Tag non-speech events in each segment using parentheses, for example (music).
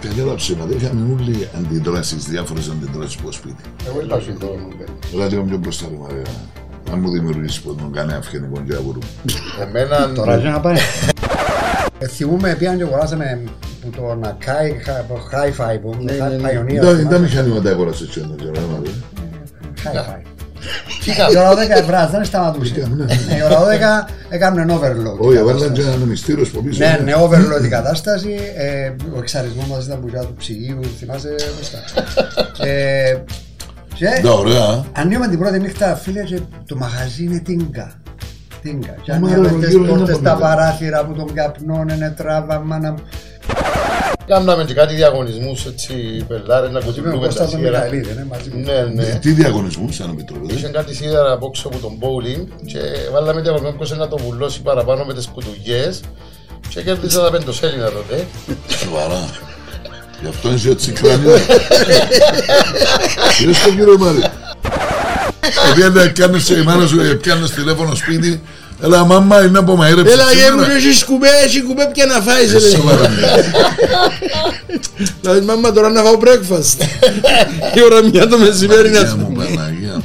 Κακά τα ψέματα, είχαμε όλοι αντιδράσεις, διάφορες αντιδράσεις από σπίτι. Εγώ είπα σου το μου παιδί. Έλα λίγο πιο μπροστά ρε Μαρία. Να μου δημιουργήσεις που τον κάνει αυγενικό και αγορού. Εμένα Τώρα για να πάει. Ε, Θυμούμε πήγαν και αγοράσαμε που το Nakai Hi-Fi που είναι ναι, ναι. Pioneer. Ήταν τα μηχανήματα αγοράς έτσι ένα καιρό, ρε Μαρία. Hi-Fi. Κοίτα, Η ώρα 12 ευρώ δεν σταματούσε. Ναι. Ε, Η ώρα 12 έκαναν overload. Όχι, έβαλαν και ένας μυστήριος από πίσω. Ναι, ναι, overload η κατάσταση. Ε, ο εξαρισμός μας ήταν που του ψυγείου, θυμάσαι μπροστά. Ε, και Ναι, ωραία. ανοίγουμε την πρώτη νύχτα, φίλε, και το μαγαζί είναι τίνκα. Τίνκα. Και Μα, ανοίγουμε ρε, τις γύρω είναι πόρτες, από τα εδώ. παράθυρα που τον καπνών είναι τράβαμα να... κάναμε και κάτι διαγωνισμούς έτσι, πελάρες, να Είμαι ο κουτιπλούμε τα Κώστας τον σίδερα. Μιχαηλίδη, ναι, μαζί μου. Ναι, ναι. Τι διαγωνισμούς, σαν να μην τρώτε. Είχε κάτι σίδερα από έξω από τον bowling και βάλαμε διαγωνισμό ποιος είναι να το βουλώσει παραπάνω με τις κουτουγιές και κέρδισα τα πεντοσέλινα τότε. Σοβαρά. Γι' αυτό είσαι έτσι κρανίο. Είδες το κύριο Μάρη. Επειδή κάνεις η μάνα σου, πιάνεις τηλέφωνο σπίτι, έλα μάμα είναι από μαΐρεψε. Έλα γε μου σήμερα». και έχει κουμπές, έχει κουμπέ πια να φάεις Ε, ρε. Σοβαρά. Δηλαδή μάμα τώρα να φάω breakfast. Η ώρα μια το μεσημέρι να Παναγία σου μου, Παναγία μου.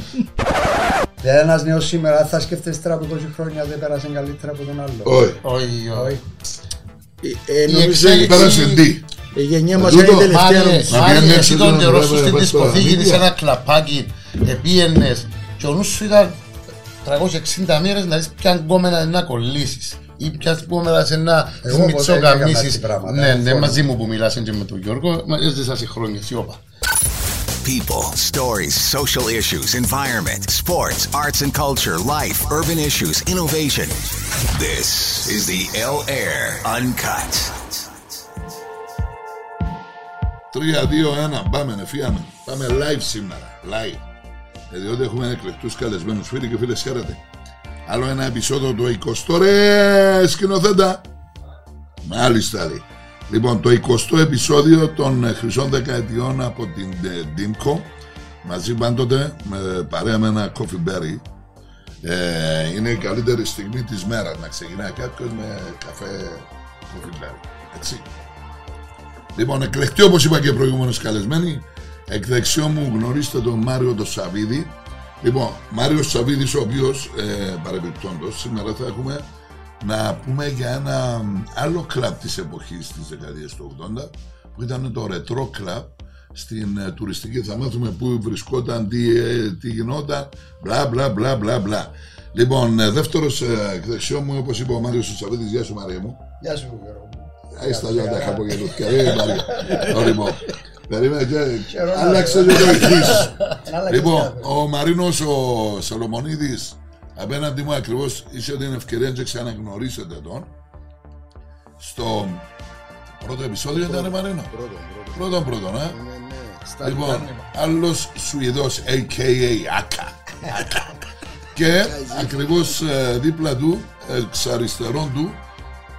Δηλαδή ένας νέος σήμερα θα σκέφτεσαι τώρα από 20 χρόνια δεν πέρασε καλύτερα από τον άλλο. Όχι. Όχι, όχι. Ε, Η Νομίζω εξέλιξη- η- Πέρασε τι; η γενιά μας Τούτο, είναι η τελευταία Μάρι, νομίζω. Να Μάρι, πιάνει εσύ έξω τον τον καιρό ρεύμα, σου στην πας δισκοθήκη τώρα, σε μύδια. ένα κλαπάκι, επίενες και ο νους σου ήταν 360 μέρες να δεις ποια γκόμενα να κολλήσεις ή ποια γκόμενα σε να Εγώ ποτέ σμιτσό δεν έκανα καμίσεις. έτσι πράγματα, Ναι, ναι, φόρο. μαζί μου που μιλάς και με τον Γιώργο, μα έζησα σε χρόνια, σιώπα. People, stories, social issues, environment, sports, arts and culture, life, urban issues, innovation. This is the L Air Uncut. 3, 2, 1, πάμε, νεφίαμε. Πάμε live σήμερα. Live. Ε, διότι έχουμε εκλεκτούς καλεσμένους φίλοι και φίλες χαίρετε. Άλλο ένα επεισόδιο του 20 ρε σκηνοθέτα. Μάλιστα λέει. Λοιπόν, το 20ο επεισόδιο των ε, χρυσών δεκαετιών από την ε, Dimco μαζί πάντοτε με παρέα με ένα coffee berry ε, είναι η καλύτερη στιγμή της μέρας να ξεκινάει κάποιος με καφέ coffee berry. Έτσι. Λοιπόν, εκλεκτή όπως είπα και προηγούμενος καλεσμένοι, εκ δεξιό μου γνωρίστε τον Μάριο τον Σαββίδη. Λοιπόν, Μάριος Σαββίδης ο οποίος, ε, παρεμπιπτόντος, σήμερα θα έχουμε να πούμε για ένα άλλο κλαμπ της εποχής της δεκαετίας του 80 που ήταν το Retro Club στην ε, τουριστική θα μάθουμε πού βρισκόταν, τι, ε, τι γινόταν μπλα μπλα μπλα μπλα μπλα λοιπόν ε, δεύτερος ε, εκ δεξιό μου όπως είπε ο Μάριος Σαββίδης γεια σου Μαρία μου Γεια σου Γιώργο. Άι στα λιώτα χαπογελούθηκα. Ε, Μαρία. Ω, Λοιπόν, περίμενε και Χαίρομαι, άλλαξε ρε. και το ηχείς. Άλλαξες Λοιπόν, κάτι. ο Μαρίνος ο Σολομονίδης απέναντι μου ακριβώς είχε την ευκαιρία να ξαναγνωρίσετε τον στο πρώτο επεισόδιο ήταν ρε Μαρίνο; Πρώτον πρώτον, ε; Λοιπόν, άλλος Σουηδός, a.k.a. Άκα. Άκα. Και ακριβώς ε, δίπλα του, εξ αριστερών του,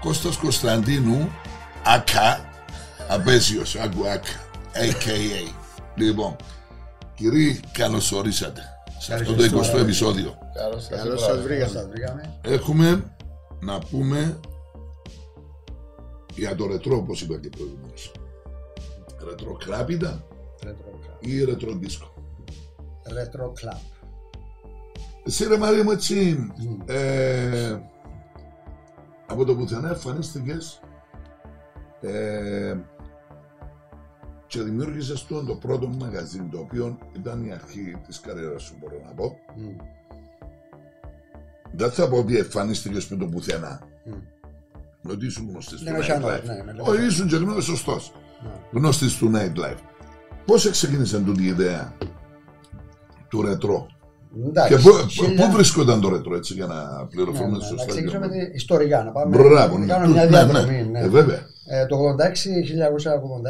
Κώστας Κωνσταντίνου, Άκα, απέσιος, άκου Άκα, a.k.a. Λοιπόν, κύριοι, καλώς ορίσατε σε αυτό το 20ο επεισόδιο. Καλώς σας Καλώς είπα. σας βρήκα. Σας βρήκαμε. Έχουμε να πούμε για το ρετρό, όπως είπα και προηγουμένως. Ρετρό κλαπ ήταν Retro Club. ή ρετρό δίσκο. Retro Club. Εσύ ρε Μαρία μου έτσι ε, από το πουθενά εμφανίστηκες ε, και δημιούργησες το, το πρώτο μαγαζί το οποίο ήταν η αρχή της καριέρας σου μπορώ να πω Μμ. δεν θα πω ότι εμφανίστηκες με το πουθενά Μμ. ότι ήσουν γνωστής του Ναι, όχι άλλο, nightlife ναι, με λέω. όχι ήσουν και γνώστης σωστός Ναι. γνώστης του nightlife πώς ξεκίνησε τούτη η ιδέα του ρετρό; Εντάξει, και πού, χίλια- πού βρισκόταν το ρετρό έτσι για να Ναι, πληροφορούμε ναι, σωστά. Να ξεκινήσουμε και- τη- ιστορικά, να πάμε. Μπράβο, να ναι. κάνουμε μια Ναι, ναι. διαδρομή. ναι. Ε, βέβαια. Ε, το 86,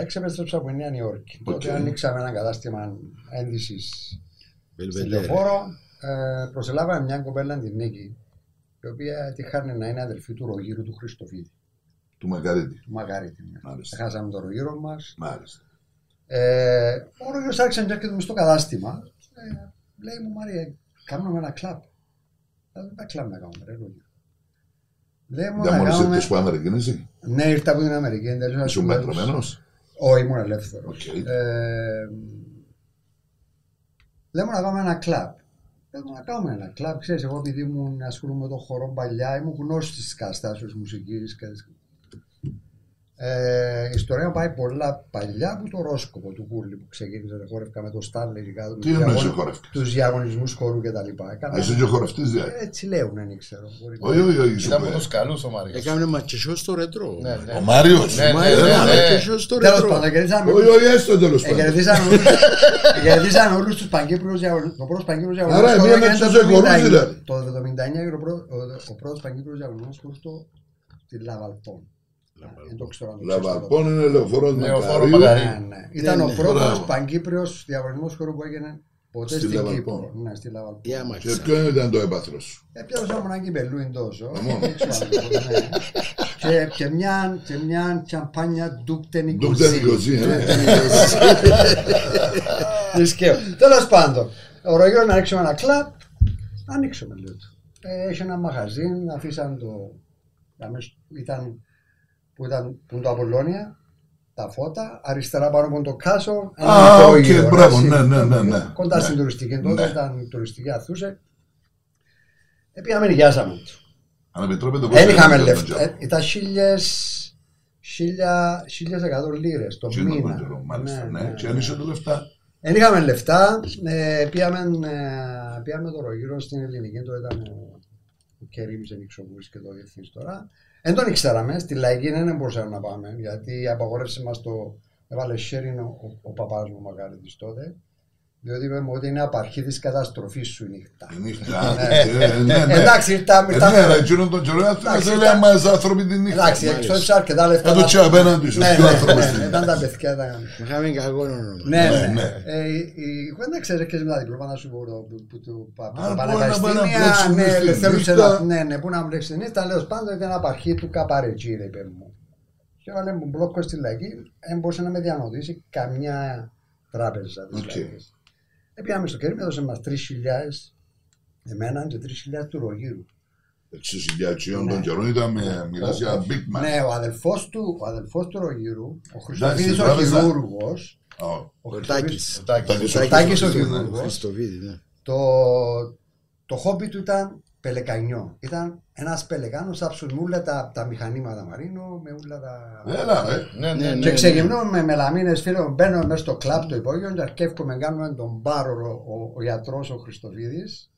1986 επέστρεψα από τη Νέα Υόρκη. Τότε Οκ. ανοίξαμε ένα κατάστημα ένδυσης στη Belvedere. λεωφόρο. Ε, προσελάβαμε μια κοπέλα την Νίκη, η οποία τυχάνε να είναι αδελφή του Ρογήρου του Χριστοφίδη, Του Μακαρίτη. του Μακαρίτη. Μάλιστα. Χάσαμε τον Ρογήρο μας. Μάλιστα. Ε, ο Ρογήρος άρχισε να έρχεται μες στο κατάστημα. Ε, λέει μου Μάριε, κάνουμε ένα κλαμπ. Ίντα κλαμπ να κάνουμε, ρε Ρογήρο. Λέει μου Για να μόλις κάνουμε... ήρθες που Αμερικίνηση. Ναι, ήρθα από την Αμερική. εντελώς Ήσουν ασχολούμενος. μετρωμένος; Όχι, ήμουν ελεύθερος. Οκ. Ε, λέμε να πάμε ένα κλαμπ. Λέμε να κάνουμε ένα κλαμπ. Ξέρεις, εγώ επειδή ήμουν ασχολούμαι με τον χορό παλιά, ήμουν γνώστης της καταστάσεω μουσικής. Ε, η ιστορία μου πάει πολλά παλιά από το Ρόσκοπο του Κούρλι που ξεκίνησε να χόρευκα με το Στάνλey και κάτω Τι εννοείς χορεύκες; τους διαγωνισμούς χορού κτλ. Α, Είσαι και χορευτής δηλαδή. Έτσι λέουν, δεν ξέρω. μπορεί να- Όχι, όχι, όχι. σου Ήταν από πω. τους καλούς ο Μάριος. Έκαμε μα και σιώ στο ρετρό. Ναι, ναι. Ο Μάριος. Ναι, ναι, Μα ναι, έκαμε ναι. και σιώ στο Τέλος ρετρό. πάντων, κερδίσαμε. Όχι, όχι, έστω τέλος Ε, πάντων. Κερδίσαν όλους- Κερδίσαν όλους τους Παγκύπριου διαγωνισμού. Το πρώτο Παγκύπριο διαγωνισμός. Άρα, μία με τους εγχωρούς, δηλαδή. Το 79 έγινε ο πρώτο- ο- ο πρώτος Παγκύπριο διαγωνισμός στο στη Λαβαλπόν. Δεν το ξέρω αν το ξέρεις. Λαβαλπών είναι λεωφόρος Λεωφόρο Μακαρίου. Μακαρίου. Ναι, ναι. Ήταν ο ναι. πρώτος Μπράβο. Παγκύπριος διαγωνισμός χώρου που έγινε ποτέ Στη στην Λαβαλπόν. Κύπρο. Ναι, στη Λαβαλπόν. Για Και μάξα. ποιο ήταν το έπαθρος σου; Ε, πιάσα μου ένα κυπελούιν τόσο. μόνο. Δεν ξέρω αν το πω, ναι. Και- Και μια- και μια τσαμπάνια ντούκτε Ντούκτε Νικοζή, ε. Ρισκαίο. Τέλος πάντων, ο Ρογιό να ανοίξουμε ένα κλαμπ. Ανοίξουμε λέω του. Ε, έχει ένα μαγαζί, αφήσαν το. αμέσως- Ήταν, που ήταν που είναι το Απολώνια, τα φώτα, αριστερά πάνω από το Κάσο. ένα Α, μικρό οκ, γύρο, μπράβο, έτσι. ναι, ναι, ναι, ναι. Κοντά Ναι. στην τουριστική τότε, Ναι. ήταν η τουριστική αθούσε. Ε, πήγαμε νοικιάσαμε του. Αν επιτρέπετε πώς Δεν είχαμε ήταν το λεφτά. τζάμπο. Ε, Ήταν χίλιες, χίλια, χίλιες εκατό λίρες το Τι είναι το μήνα. καιρό, Μάλιστα, Ναι, ναι. ναι, Και ναι. αν είσαι τα λεφτά. Δεν είχαμε λεφτά. Ε, πήγαμε, ε, πήγαμε το ρογύρο στην ελληνική. Το ήταν ο, ο Κερίμ Ζενιξοπούλης και το διευθύνς τώρα. Δεν τον ήξεραμε. Στη λαϊκή δεν μπορούσαμε να πάμε. Γιατί η απαγόρευση μας το έβαλε sharing ο, ο, ο παπάς μου Μακάριτης τότε. Διότι είπε μου ότι είναι απαρχή της καταστροφής σου η νύχτα. Η νύχτα. ε, ναι, ναι. Εντάξει, ήρθαμε. Ε, Ναι, ρε, εκείνον τον καιρό Εντάξει, δεν ήταν- λέει μας άνθρωποι τη νύχτα. Εντάξει, εξόδεψα αρκετά λεφτά. Ε, το να- τσιά απέναντι σου, Ναι, ποιο ναι, άνθρωπος ναι, στην ναι, νύχτας. Ήταν τα παιδιά. ήταν- Είχαμε κακό όνομα. Ναι, Ναι, ναι. ναι. Ε, η- η κουβέντα ξέρει και με τα διπλώματα σου που- που- που του πα- Α, τα που να πανεπιστήμια, πάνε να μπλέξουν ναι, στη θέλουν σε νύχτα. ένα- ναι, ναι, που να μπλέξει τη νύχτα, λέω πάντων ήταν απαρχή του καπαρετζή, ρε, είπε μου. Και έβαλε μου μπλόκο στη λαϊκή, δεν μπορούσε να με διανοδίσει καμιά τράπεζα της Οκ. Λαϊκής. Ε, πήγαμε στο κερί, έδωσε μας 3.000 εμένα και 3.000 του Ρογύρου. Εξουσιατσιών των καιρών ήταν με μιλάς για big man. Ναι, ο αδελφός του, ο αδελφός του Ρογύρου, ο Χρυστοφίδης στην ο τράπεζα. χειρούργος, Ω, ο Ο Χρυστοφίδης- Τάκης. Τάκης ο Ο Τάκης ο Χριστός, ναι. χειρούργος, Χριστοβίδη, ναι. Το, το χόμπι του ήταν πελεκανιό. Ήταν ένας πελεκάνος, άψουν όλα τα, τα μηχανήματα μαρίνο, με όλα τα. Έλα, ρε. Ναι, ναι, Ναι, ναι. Και ξεκινούμε με μελαμίνες, φίλε μου, μπαίνουμε μέσα στο κλαπ το υπόγειο και αρκεύκουμε, κάνουμε τον μπαρ ο, ο, ο γιατρός ο Χριστοβίδης.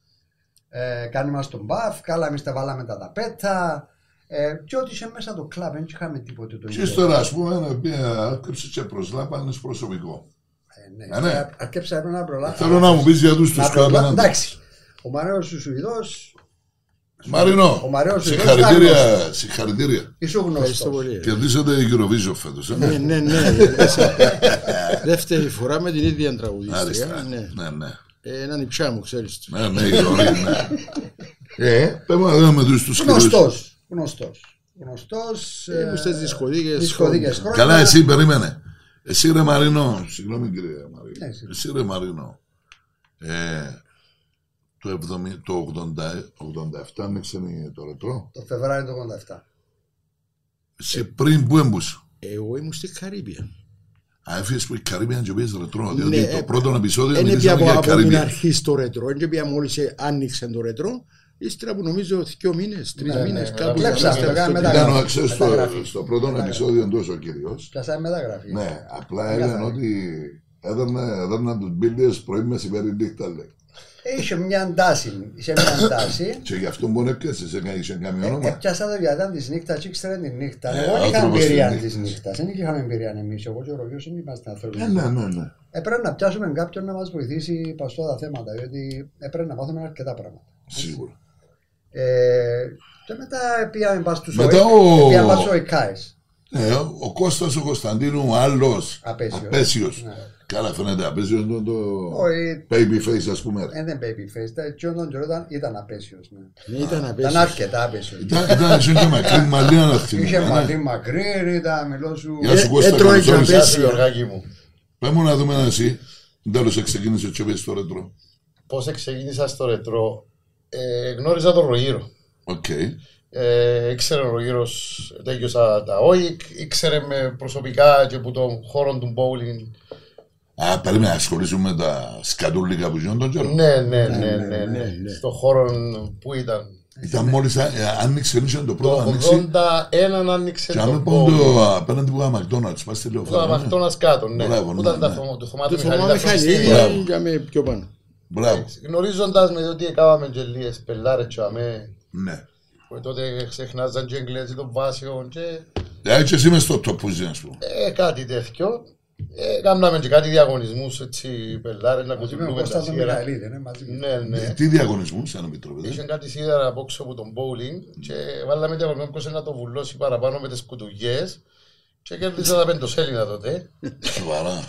Ε, κάνουμε μας τον μπαφ, καλά εμείς τα βάλαμε τα ταπέτα. Ε, και ό,τι είχε μέσα το κλαμπ, δεν είχαμε τίποτε το Και ύστερα, ας πούμε, να πει, άρκεψε και προσλάπανες προσωπικό. Ε, ναι. Ε, ναι. Και Αρκέψα να προλάβω. Θέλω να μου πεις για τους τους Να προλάβω. κλαπ Εντάξει. Ο Μαρέος ο Σουηδός Μαρινό, Ο Μαρέος συγχαρητήρια, συγχαρητήρια. είσαι Ευχαριστώ γνωστός. πολύ. Κερδίσατε η Eurovision φέτος, ε. Ναι, ναι, ναι. Δεύτερη φορά με την ίδια τραγουδίστρια. Άριστα. Ναι. Ναι, ναι. Ε, Έναν υψιά μου, ξέρεις. το. Ναι, ναι, η Λωρή, ναι. Ε, πρέπει να δούμε τους τους κυρίους. Γνωστός. Γνωστός. Γνωστός. ε, Ήμουν στις δισκοδίκες δισκοδίκες χρόνια. χρόνια. Καλά, εσύ περίμενε. Εσύ ρε Μαρίνο, συγγνώμη κύριε Μαρίνο. Ναι, εσύ. Εσύ ρε Μαρίνο, ε, το, 70, το 80, 87 άνοιξε το ρετρό. Το Φεβράριο του 87. Εσύ πριν που έμπους. Εγώ ήμουν στη Καρύμπια. Α, έφυγες που η Καρύμπια και πήγες ρετρό. Ναι, Διότι το ε, πρώτο επεισόδιο Δεν μιλήσαμε έπια από, για από την Καρύμπια. αρχή στο ρετρό. Δεν έπια μόλις ε, άνοιξε το ρετρό. Ύστερα που νομίζω δύο μήνες, τρεις Ναι, ναι, μήνες ναι, κάπου. κλέψαμε, στο- το κάναμε στο- μετά. Ήταν ο αξές στο, Μεταγραφή. στο πρώτο επεισόδιο τόσο κυρίως. Πιάσαμε μεταγραφή. Ναι, απλά έλεγαν ότι έδερνα, έδερναν τους μπίλιες πρωί μεσημέρι νύχτα λέει. Ε, Είχε μια τάση. Είχε μια τάση. (laughs) Και γι' αυτό μπορεί να πιάσεις, είχε καμία Ε, όνομα. Έπιασα το γιατί ήταν της νύχτας και ήξερα την νύχτα. Ε, Εγώ δεν είχα άνθρωπος εμπειρία της της νύχτας. νύχτας. Δεν είχαμε εμπειρία εμείς. Εγώ και ο Ρογιός δεν είμαστε άνθρωποι. Ε, ναι, ναι, ναι. Έπρεπε να πιάσουμε κάποιον να μας βοηθήσει πάνω σε αυτά τα θέματα. Διότι έπρεπε να μάθουμε αρκετά πράγματα. Σίγουρα. Ε, και μετά πήγαμε πάνω στους Μετά ΟΕ- ο- πήγαμε πάνω στους ΟΕΚΑΕΣ. Ναι, ο- ο Κώστας ο Κωνσταντίνου, άλλος Απέσιος. απέσιος. Ναι. Καλά φαίνεται απέσιος το, το Όχι, baby face ας πούμε. δεν είναι baby face. Τα- εκείνον τον καιρό ήταν, ήταν απέσιος. Ναι. Ναι, ήταν Ήταν απέσιος. αρκετά απέσιος. Ήταν, ήταν είχε και μακρύ μαλλί να Είχε θυμούμε. μαλλί μακρύ, ήταν μιλό σου. Γεια σου Ε, Κώστα, έτρωγε καλώς και όρισες. Γεια σου απέσιο. Γιωργάκη μου. Πες μου να δούμε ένα εσύ. Τέλος ξεκίνησε και πήγες στο ρετρό. Πώς ξεκίνησα στο ρετρό. Ε, γνώριζα τον Ρογύρο. Οκ. Ε, Ε, ήξερε ο γύρος, τέλειωσα τα ΟΙΚ, ήξερε με προσωπικά και από τον χώρο του bowling. Α, περίμενα να ασχολήσουμε με τα σκατούλικα που γίνονται τον καιρό. Ναι, ναι, ναι, ναι, ναι, στο χώρο που ήταν. Ήταν μόλις α- ε, άνοιξε, είχε το πρώτο Το άνοιξε. 81 άνοιξε Και το άμα bowling. πόντο απέναντι που είχα McDonald's, πας στη Το λεωφόρο. ναι. Αμαχτώνας κάτω, ναι. Μπράβο, Που ναι, ήταν τα ναι. θωμά- το θωμά Το του Θωμά Μιχαλή, τα Μιχαλίδη φροντιστήρια. Μπράβο. για με πιο πάνω. Μπράβο. Γνωρίζοντας με ότι έκαναμε και λίγες πελάρες και αμέ, Ναι. Που τότε ξεχνάζαν και εγγλέζοι των βάσεων και Ε, και εσύ μες στο top που ζει, ας πούμε. ε, κάτι τέτοιο. Ε, Κάμναμε και κάτι διαγωνισμούς έτσι πελάρες να Μαζί με τον κουτουλούμε τα Κώστα τον σίδερα. Μιχαηλίδη, ναι, μαζί με- Ναι, ναι. Ε, Τι διαγωνισμούς, αν επιτρέπετε. Είχε κάτι σίδερα από έξω από τον bowling και βάλαμε διαγωνισμό ποιος να το βουλώσει παραπάνω με τις κουτουγιές και κέρδισα τα πεντοσέλινα τότε. Σοβαρά.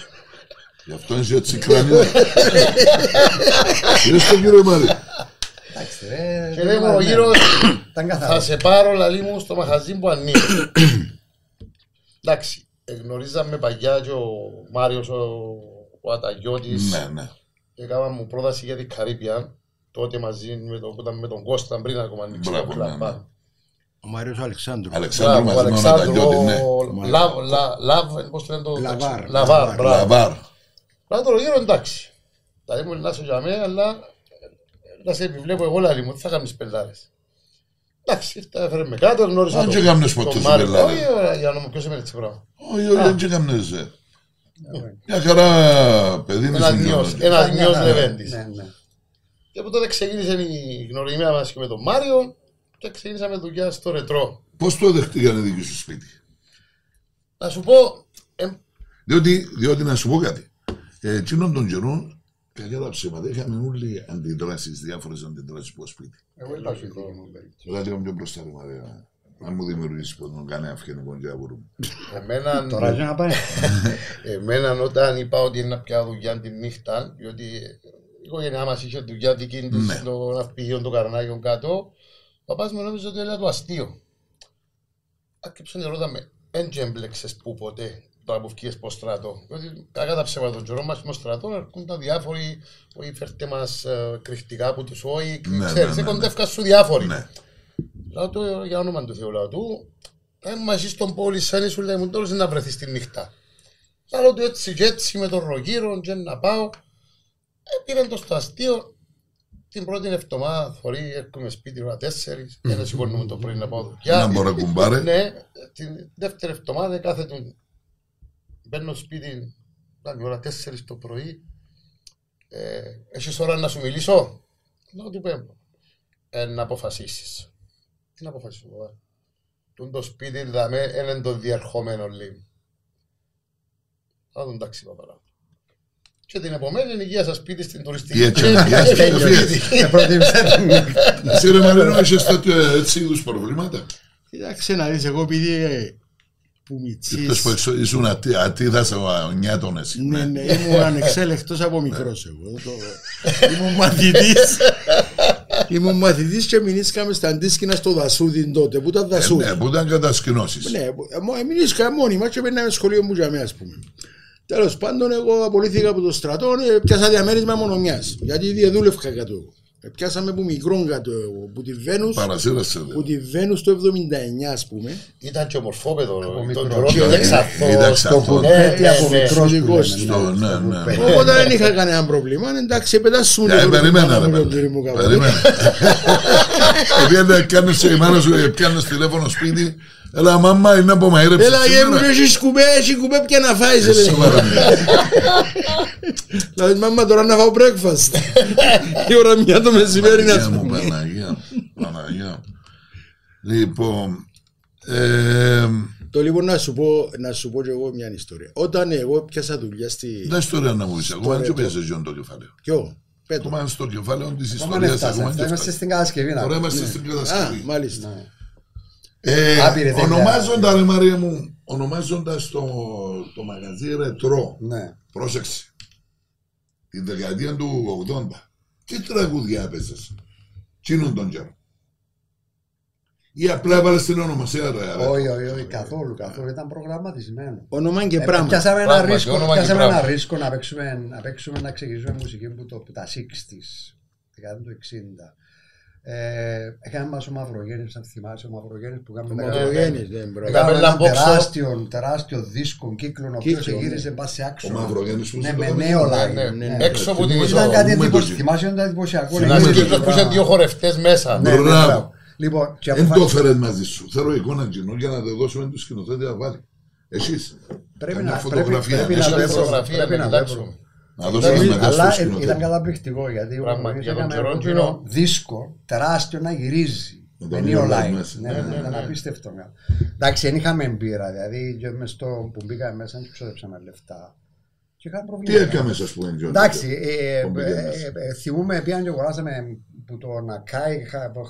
Γι' αυτό είσαι έτσι κρανίο. Είδες το κύριο Μάρη. Εντάξει, ρε, Και δεν λέει μου ο είμαστε- γύρος (coughs) Ήταν θα καθαρό. σε πάρω λαλί μου στο μαχαζί που ανοίγει. (coughs) Εντάξει, γνωρίζαμε παγιά και ο Μάριος ο, ο Αταγιώτης Ναι, ναι. έκανα μου πρόταση για την Καρύπια τότε μαζί με τον, που ήταν με τον Κώστα πριν ακόμα ανοίξει το Μπράβο, ναι, κλαμπά. ναι. Ο Μάριος Αλεξάνδρου. Αλεξάνδρου Μπράβο, ο μαζί με τον Αλεξάνδρου, Αταγιώτη, ναι. ο Λαβ, Λα- Λαβ, πώς το λένε το... Λαβάρ, Λαβάρ, Λαβάρ. μπράβο. Λαβάρ. Πράγμα το γύρω εντάξει. Δηλαδή μου να είσαι για μένα, αλλά να σε επιβλέπω εγώ λαλί μου, τι θα κάνεις πελάρες. Εντάξει, ήρθα, έφερε με κάτω, γνώρισα Αν τον- και κάμνες τον ποτέ σου Μάριο. πελάρες. Όχι, ωραία, για να μου ποιος είναι έτσι πράγμα. Όχι, όχι, δεν έκαμνες. ε. Μια χαρά παιδί είναι Ένας στην νιός, κοινωνία. ένας Ήταν νιός καθαρό. Λεβέντης. Ναι, ναι. Και από τότε ξεκίνησε η γνωριμία μας και με τον Μάριο και ξεκίνησαμε δουλειά στο ρετρό. Πώς το δεχτήκαν οι δικοί σου σπίτι; Να σου πω, ε, Διότι, διότι να σου πω κάτι. Ε, εκείνον τον καιρό, κακά τα ψέματα, είχαμε όλοι αντιδράσεις, διάφορες αντιδράσεις από σπίτι. Εγώ είπα σου δική μου περίπτωση. Τώρα λίγο πιο μπροστά, ρε Μαρία. Αν μου δημιουργήσεις που τον κάνει αυγενικό και αβουρούμε. εμένα, Τώρα για να πάει. (laughs) εμένα όταν είπα ότι είναι να πιάω δουλειά τη νύχτα, διότι η οικογένειά μας είχε δουλειά δική της Ναι. στο ναυπηγείο των Καρνάγιων κάτω, ο παπάς μου νόμιζε ότι έλεγα το αστείο. Άκυψε και ρώτα εν και έμπλεξες που ποτέ τώρα που βγήκες από στρατό. Διότι κακά τα ψέματα τον καιρό μας στο στρατό έρχονταν διάφοροι, όχι φέρτε μας ε, κρυφτικά από τους όχι, Ναι, ξέρεις, ναι, ναι, κοντεύκα σου διάφοροι. Ναι. Λέω του για όνομα του Θεού, λέω του, ε, μαζί στον πόλη σαν σου λέει μου τώρα να βρεθείς τη νύχτα. Λέω του έτσι και έτσι με τον ρογύρο και να πάω. Ε, πήραν το στο αστείο. Την πρώτη εβδομάδα θωρεί, έρχομαι σπίτι ώρα τέσσερις, ένα (laughs) σηκώνουμε το πρωί να πάω δουλειά. Να μπορώ κουμπάρε. Ναι, την δεύτερη εβδομάδα κάθε του μπαίνω σπίτι, ήταν η ώρα τέσσερις το πρωί. Ε, έχεις ώρα να σου μιλήσω; Λέω του πέμπω. Ε, να αποφασίσεις. Τι να αποφασίσω, παπά. Τούν το σπίτι, δηλαδή, είναι το διερχόμενο λίγο. Θα δουν εντάξει, παπά. Και την επομένη ενοικίασα σπίτι στην τουριστική. Τι έτσι, τι έτσι, Τέλειωσε. Ε, προτίμησα την νύχτα. Εσύ ρε Μαρίνο, έχεις τέτοιο έτσι είδους προβλήματα; Κοίταξε να δεις, εγώ επειδή ε, που Εκτός μητσής... που εξω- ήσουν ατι- ατίδας ο νιάτων εσύ. Ναι, ναι, ήμουν ανεξέλεκτος από μικρός εγώ. Το- Ήμουν μαθητής. Ήμουν μαθητής και μηνύσκαμε στα αντίσκηνα στο Δασούδιν τότε, που ήταν Ε, Δασούδιν. Ναι, που ήταν κατασκηνώσεις. Ναι, μηνύσκαμε μόνοι μας και παίρναμε σχολείο μου για μένα, ας πούμε. Τέλος πάντων, εγώ απολύθηκα από το στρατό, ε, πιάσα διαμέρισμα μόνο μιας. Γιατί διαδούλευκα κάτω. Εγώ. Ε, Πιάσαμε που μικρό κάτω εγώ, που τη Βένους, Παρασύρασε. που τη Βένους το 79 ας πούμε. Ήταν και ομορφόπεδο. μικρό. Τον καιρό του Ε, δεν Ήταν ξαθώ. ξαθό. Το Ναι, κουπέτι ναι, από ναι, μικρός που σωδικός λέμε, στο- ναι, ναι, στο ναι. κουπέτι. Οπότε δεν είχα κανένα πρόβλημα. Εντάξει, πετάσουμε Ε, Περίμενε ρε παιδί. παιδί. Περίμενε. (laughs) Επειδή κάνεις η μάνα σου, ε, πιάνεις τηλέφωνο σπίτι. Έλα μάμα, είναι από μαΐρεψη Έλα γε μου και έχεις κουμπέ, έχει κουμπέ πια να φάεις. λέει. Δηλαδή μάμα τώρα να φάω breakfast. Η ώρα μια το μεσημέρι να Παναγία μου, πούμε. Παναγία μου, Παναγία μου. Λοιπόν, ε, Το λοιπόν να σου πω, να σου πω και εγώ μια ιστορία. Όταν εγώ πιάσα δουλειά στη... δεν ιστορία να μου πεις, ακόμα δεν Τώρα, πιάσες γιον το κεφάλαιο. Ποιο, πέτω. Ακόμα στο κεφάλαιο της Ακόμα δεν ιστορίας φτάσαμε. ακόμα αυτά, και Είμαστε φτάσει. στην κατασκευή. να Τώρα πούμε. είμαστε στην Α, κατασκευή. μάλιστα. Ε, Άπειρη τέτοια. ονομάζοντας, ρε Μαρία μου, ονομάζοντας το, το μαγαζί Ρετρό, Ναι. πρόσεξε, τη δεκαετία του 80, τι τραγούδια έπαιζες, τσίνον τον καιρό. Ή απλά έβαλες την ονομασία, ρε. ρε. Όχι, όχι, όχι, καθόλου, καθόλου. Ήταν προγραμματισμένο. Όνομα και Ε, πράγμα. Πιάσαμε ένα Πράγματι, ρίσκο, όνομα και πιάσαμε ένα πράγμα. ρίσκο να παίξουμε, να παίξουμε να ξεκινήσουμε μουσική που το, που τα 60s, δεκαετία του 60. Ε, Έκανε μας ο Μαυρογέννης, αν θυμάσαι, ο Μαυρογέννης που κάνουμε Ναι, τα ναι. Μαυρογέννης, δεν μπράβο. Έκαμε Έκαμε ένα ένα μπόξο. τεράστιο, τεράστιο δίσκο κύκλο, ο οποίος Κύκλο, γύριζε ναι. μπας σε Ο άξονα. Μαυρογέννης που Ναι, στο με έκανε. νέο Ναι, live. ναι. ναι. Έξω από την Θυμούμαι είσοδο. Ήταν κάτι Θυμούμαι εντύπωση. το- Θυμάσαι ήταν εντυπωσιακό. Θυμάσαι Ναι, κύκλος που είχε δύο χορευτές μέσα. Ναι, ναι, Μπράβο. μπράβο. Λοιπόν, και Δεν το αποφάσισα- έφερες μαζί σου. Θέλω εικόνα κοινό για να το δώσουμε τους σκηνοθέτες να βάλει. Εσείς. Πρέπει Καμιά να φωτογραφία. πρέπει- πρέπει Έχεις να μια βρω. φωτογραφία Πρέπει να να κοιτάξουμε. βρω. Να δώσουμε Πρέπει- μετά Αλλά στο ε, ήταν σκηνοθέτη. καταπληκτικό γιατί ο Πράγμα, Μαυρογέννης για τον έκανε καιρό κόκκινο εκείνο. δίσκο τεράστιο να γυρίζει. Με το Με νέο νέο live live. μέσα. Ναι, Ναι, ναι, ναι, ήταν ναι. απίστευτο. ναι. Εντάξει, δεν είχαμε εμπειρία. Δηλαδή, και μες στο που μπήκαμε μέσα, δεν ξόδεψαμε λεφτά. Και είχαμε Τι προβλήματα. έκαμε, ας πούμε, Τζόνι. Εντάξει, ε, Που μπήκαμε ε, μέσα; ε, ε, θυμούμε πήγαν και αγοράσαμε που το να κάει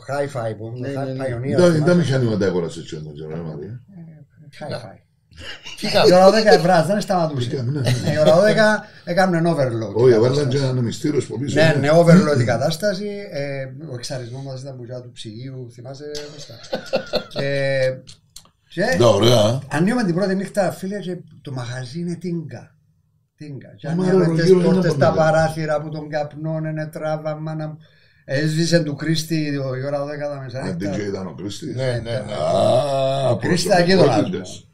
hi-fi που Ναι, ναι, ναι. Pioneer. Δεν θυμάσαι. μηχανήματα αγόρασες έτσι όμως, Τζόνι, Μαρία. Hi-fi. Κοίτα, Η ώρα 10 ευράς δεν σταματούσε. Είχαμε, ναι. Ναι, (laughs) Η ώρα 10 έκαναν overload. Όχι, η έβαλαν κατάσταση. και έναν μυστήριο από πίσω. Ναι, ναι, overload η κατάσταση. Ε, ο εξαρισμό μας ήταν που ήταν του ψυγείου, θυμάσαι Κώστα. (laughs) ε, και Ναι, ωραία. ανοίγουμε την πρώτη νύχτα, φίλε, και το μαγαζί είναι τίνκα. Τίνκα. Και Μα, ανοίγουμε ρε, τις γύρω είναι πόρτες, από τα μένα. παράθυρα που τον καπνών είναι τράβα, να Έσβησε του Κρίστη η ώρα 10 τα Ο μεσάνυχτα. DJ ήταν ο Κρίστης. Ναι, ναι, ναι. Α, Κρίστη ήταν και εδώ, προσωπικότητες. Έτσι ήταν ο Σέρβι.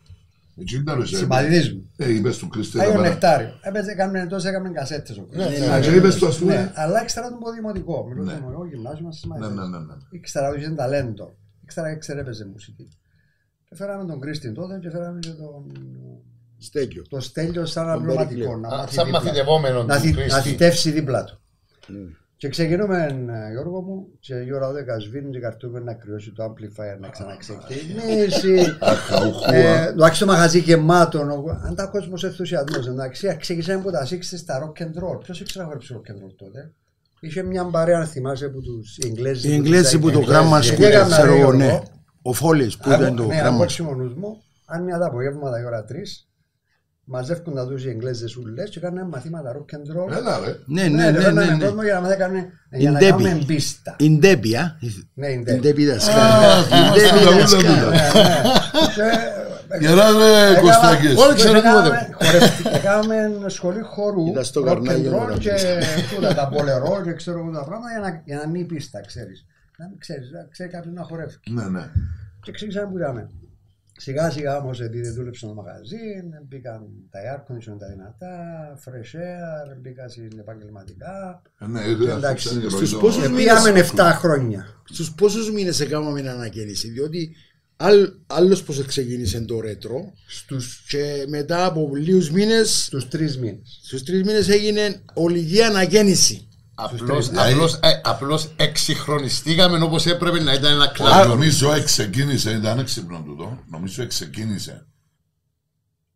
Συμπαθητής μου. Ε, είπες του Κρίστη. Άγιο ήταν- Νεκτάριο. Έπαιζε, έκαμε τόσο, έκαμε κασέτες ο Κρίστης. Ναι, Α, και είπες του, ας Ναι, πούμε. αλλά ήξερα τον πω δημοτικό. Μιλώ Ναι. δημοτικό, γυμνάσιο μας Ναι, ναι, ναι, ναι. Ήξερα ότι είχε ταλέντο. Ήξερα και ξέρε έπαιζε μουσική. Και φέραμε τον Κρίστη τότε και φέραμε και τον Στέλιο. το Στέλιο σαν Τον αναπληρωματικό. Περικλή. Να Α, μάθει Σαν δίπλα. μαθητευόμενο Να, του θυ- να Κρίστη. θητεύσει δίπλα του. Ναι. Και ξεκινούμε, ε, Γιώργο μου, και η ώρα 10 σβήνουν και καρτούμε να κρυώσει το amplifier να ξαναξεκινήσει. Αχαουχούα. Ε, Εντάξει το μαγαζί γεμάτο. ο- Αν τα κόσμος ενθουσιασμός. Εντάξει, ξεκινήσαμε από τα 60 στα rock and roll. Ποιος ήξερε να χορέψει rock and roll τότε; Είχε μια παρέα, αν θυμάσαι, από τους Εγγλέζοι. Οι Εγγλέζοι που το Εγγλέζοι. γράμμα Και σου τι έκανα, ξέρω ρε, εγώ, Γιώργο, ναι. Ο Φόλης που από- ήταν το ναι, γράμμα από σου. ξημονούς μου, αν μια τα απογεύματα η ώρα 3, μαζεύκουν τα τους οι Εγγλέζες ούλες και κάνουν μαθήματα rock and roll. Έλα ρε. Ναι, ναι, ναι, φέρνανε ναι, ναι. κόσμο για να μάθει κάνουν- για να Ντέμπι. κάνουμε πίστα. Η Ντέμπι, α. Ναι, η Η Ντέμπι. Ντέμπι Α, δασκάλα. Η θυμάστε Ντέμπι τα ούλα δασκάλα. τούτα. Και, ε, Γερά ρε έκανα- Κωστάκης. Όλοι ξέρω έκαμε- τίποτε. χορευτή- Έκαμε σχολή χορού, Ήταν στο rock καρνάγιο and roll τώρα. και τούτα, τα πολερό και ξέρω εγώ τα πράγματα για να, για να μην πίστα, ξέρεις. Να μην ξέρεις, να ξέρει κάποιος να χορεύει. Ναι, ναι. Και ξεκινήσαμε που είδαμε. Σιγά σιγά όμως επειδή δούλεψε στο μαγαζί, μπήκαν τα air condition τα δυνατά, fresh air, μπήκα στην επαγγελματικά. Ε, Ναι, ήταν Εντάξει, αυτό, ήταν η στους ροή πόσους των- μήνες- Πήγαμε 7 χρόνια. Στους πόσους μήνες έκαναμε ανακαίνιση, διότι άλλ, άλλος πως ξεκίνησε το ρέτρο Στους, και μετά από λίγους μήνες, στους τρεις μήνες. στους τρεις μήνες έγινε ολική ανακαίνιση. Απλώς, τρεις. απλώς, ε, απλώς εξυγχρονιστήκαμε όπως έπρεπε να ήταν ένα Α, κλάδο. Νομίζω εξεκίνησε, ήταν έξυπνο τούτο. Νομίζω εξεκίνησε.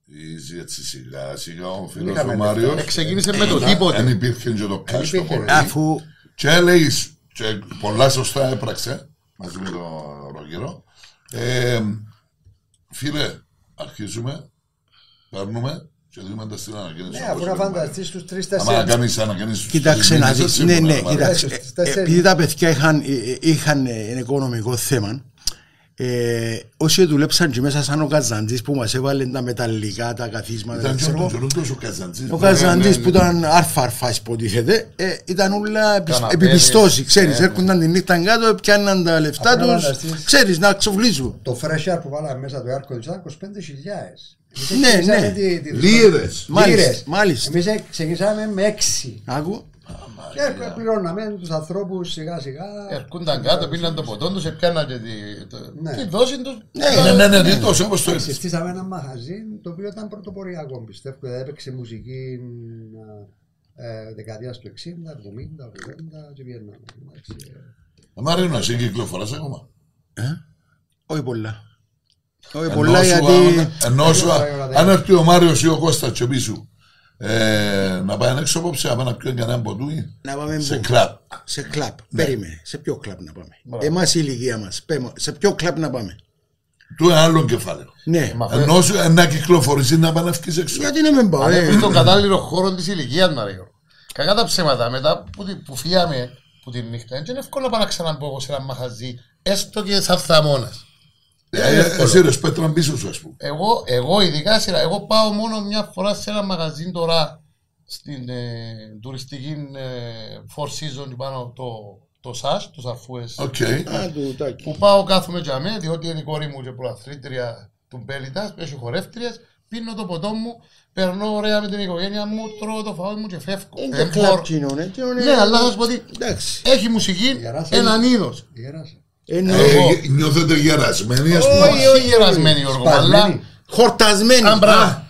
Easy, έτσι σιγά σιγά ο φίλος είχαμε ο Μάριος. λεφτά. Εξεκίνησε με το Δεν τίποτε. υπήρχε και το cash στο υπήρχε. χωριό. Αφού Και λέει, και πολλά σωστά έπραξε μαζί με τον Ρογύρο. Ε, φίλε, αρχίζουμε, παίρνουμε και δούμε τα στην ανακοίνωση. Ναι, αφού να φανταστείς στους τρεις Άμα να τέσσερις. κάνεις ανακοίνηση. Κοίταξε να δεις, ναι, ναι, κοίταξε. Στις Ε, τέσσερις. Επειδή τα παιδιά είχαν, ε, ε, είχαν ε, ένα οικονομικό θέμα, ε, όσοι δουλέψαν και μέσα σαν ο Καζαντζής που μας έβαλε τα μεταλλικά, τα καθίσματα, Ήταν και ξέρω ο εγώ, Τζορούντος ο Καζαντζής. ο Ναι, Καζαντής ναι, που ήταν αρφα-αρφα υποτίθεται, ε, ήταν όλα επισ- Καναπέδες, επιπιστώσει, ξέρεις, ναι, ναι. έρχονταν τη νύχτα κάτω, πιάνναν τα λεφτά Αφού να τους, φανταστείς. ξέρεις, να ξοφλήσουν. Το fresh air που βάλαμε μέσα το air condition ήταν 25.000. Εμείς Ναι, ξεκινήσαμε ναι. τη- τη- Λίρες. Μάλιστα, Λίρες. μάλιστα. Εμείς ε, ξεκινήσαμε με 6. Άκου, Και πληρώναμε τους ανθρώπους σιγά σιγά. Ερχόνταν κάτω, πήραν το ποτό τους, έπιαναν και τη, το- Ναι. τη δόση τους. Ναι, ναι, ναι, ναι, τόσο όπως το Εντάξει, είπες. Στήσαμε ένα μαγαζί το οποίο ήταν πρωτοποριακό πιστεύω. Δηλαδή έπαιξε μουσική ε, δεκαετίας του 60, 70, 80 και βγαίναμε. εντάξει, ε. Μαρίνο, εσύ κυκλοφοράς ακόμα; ε, όχι πολλά. Όχι Ενώ πολλά σου, γιατί... αν- Ενώ σου, Ωραία, ωραία. αν έρθει ο Μάριος ή ο Κώστας και πεις σου, ε, να πάει έξω απόψε, να πάει να πιει κανένα ποτούι, Να πάμε σε πού; κλαμπ. Σε κλαμπ. Ναι. Περίμενε. Σε ποιο κλαμπ να πάμε. Εμάς η ηλικία μας. Πέμε, σε ποιο κλαμπ να πάμε. Του ένα άλλο κεφάλαιο. Ναι. Μα αφού Ενώ σου ε, να κυκλοφορήσεις να πάει να βγεις έξω. Γιατί να μην πάω. Αν ε. έρθει στον κατάλληλο χώρο της ηλικίας να λέω. Κακά τα ψέματα, μετά που, τη- που φύγαμε που τη νύχτα, δεν είναι εύκολο να πάω να ξαναμπω σε ένα μαγαζί, έστω και σαν θαμώνας. Ε, ε, Εσύ ρε σπέτραν πίσω σου ας πούμε. Εγώ, εγώ ειδικά σειρά, εγώ πάω μόνο μια φορά σε ένα μαγαζί τώρα στην ε, τουριστική ε, Four Seasons πάνω το, το ΣΑΣ, τους αφούες. Οκ. Α, του τάκι. Που πάω κάθομαι για μέ, διότι είναι η κόρη μου και προαθλήτρια του Μπέλιτας, έχει χορεύτριες, πίνω το ποτό μου, περνώ ωραία με την οικογένεια μου, τρώω το φαό μου και φεύγω. Είναι Δεν το κλαπ μπορώ. κοινό, ε, τι είναι- Ναι, αλλά θα σου πω ότι Εντάξει. έχει μουσική Γεράσαι. έναν είδος. Γέρασε. Εννοώ. Ε, νιώθετε γερασμένοι, ας πούμε. Όχι, όχι γερασμένη Γιώργο, αλλά Σπασμένη. Χορτασμένη. αν μπράβο. Α,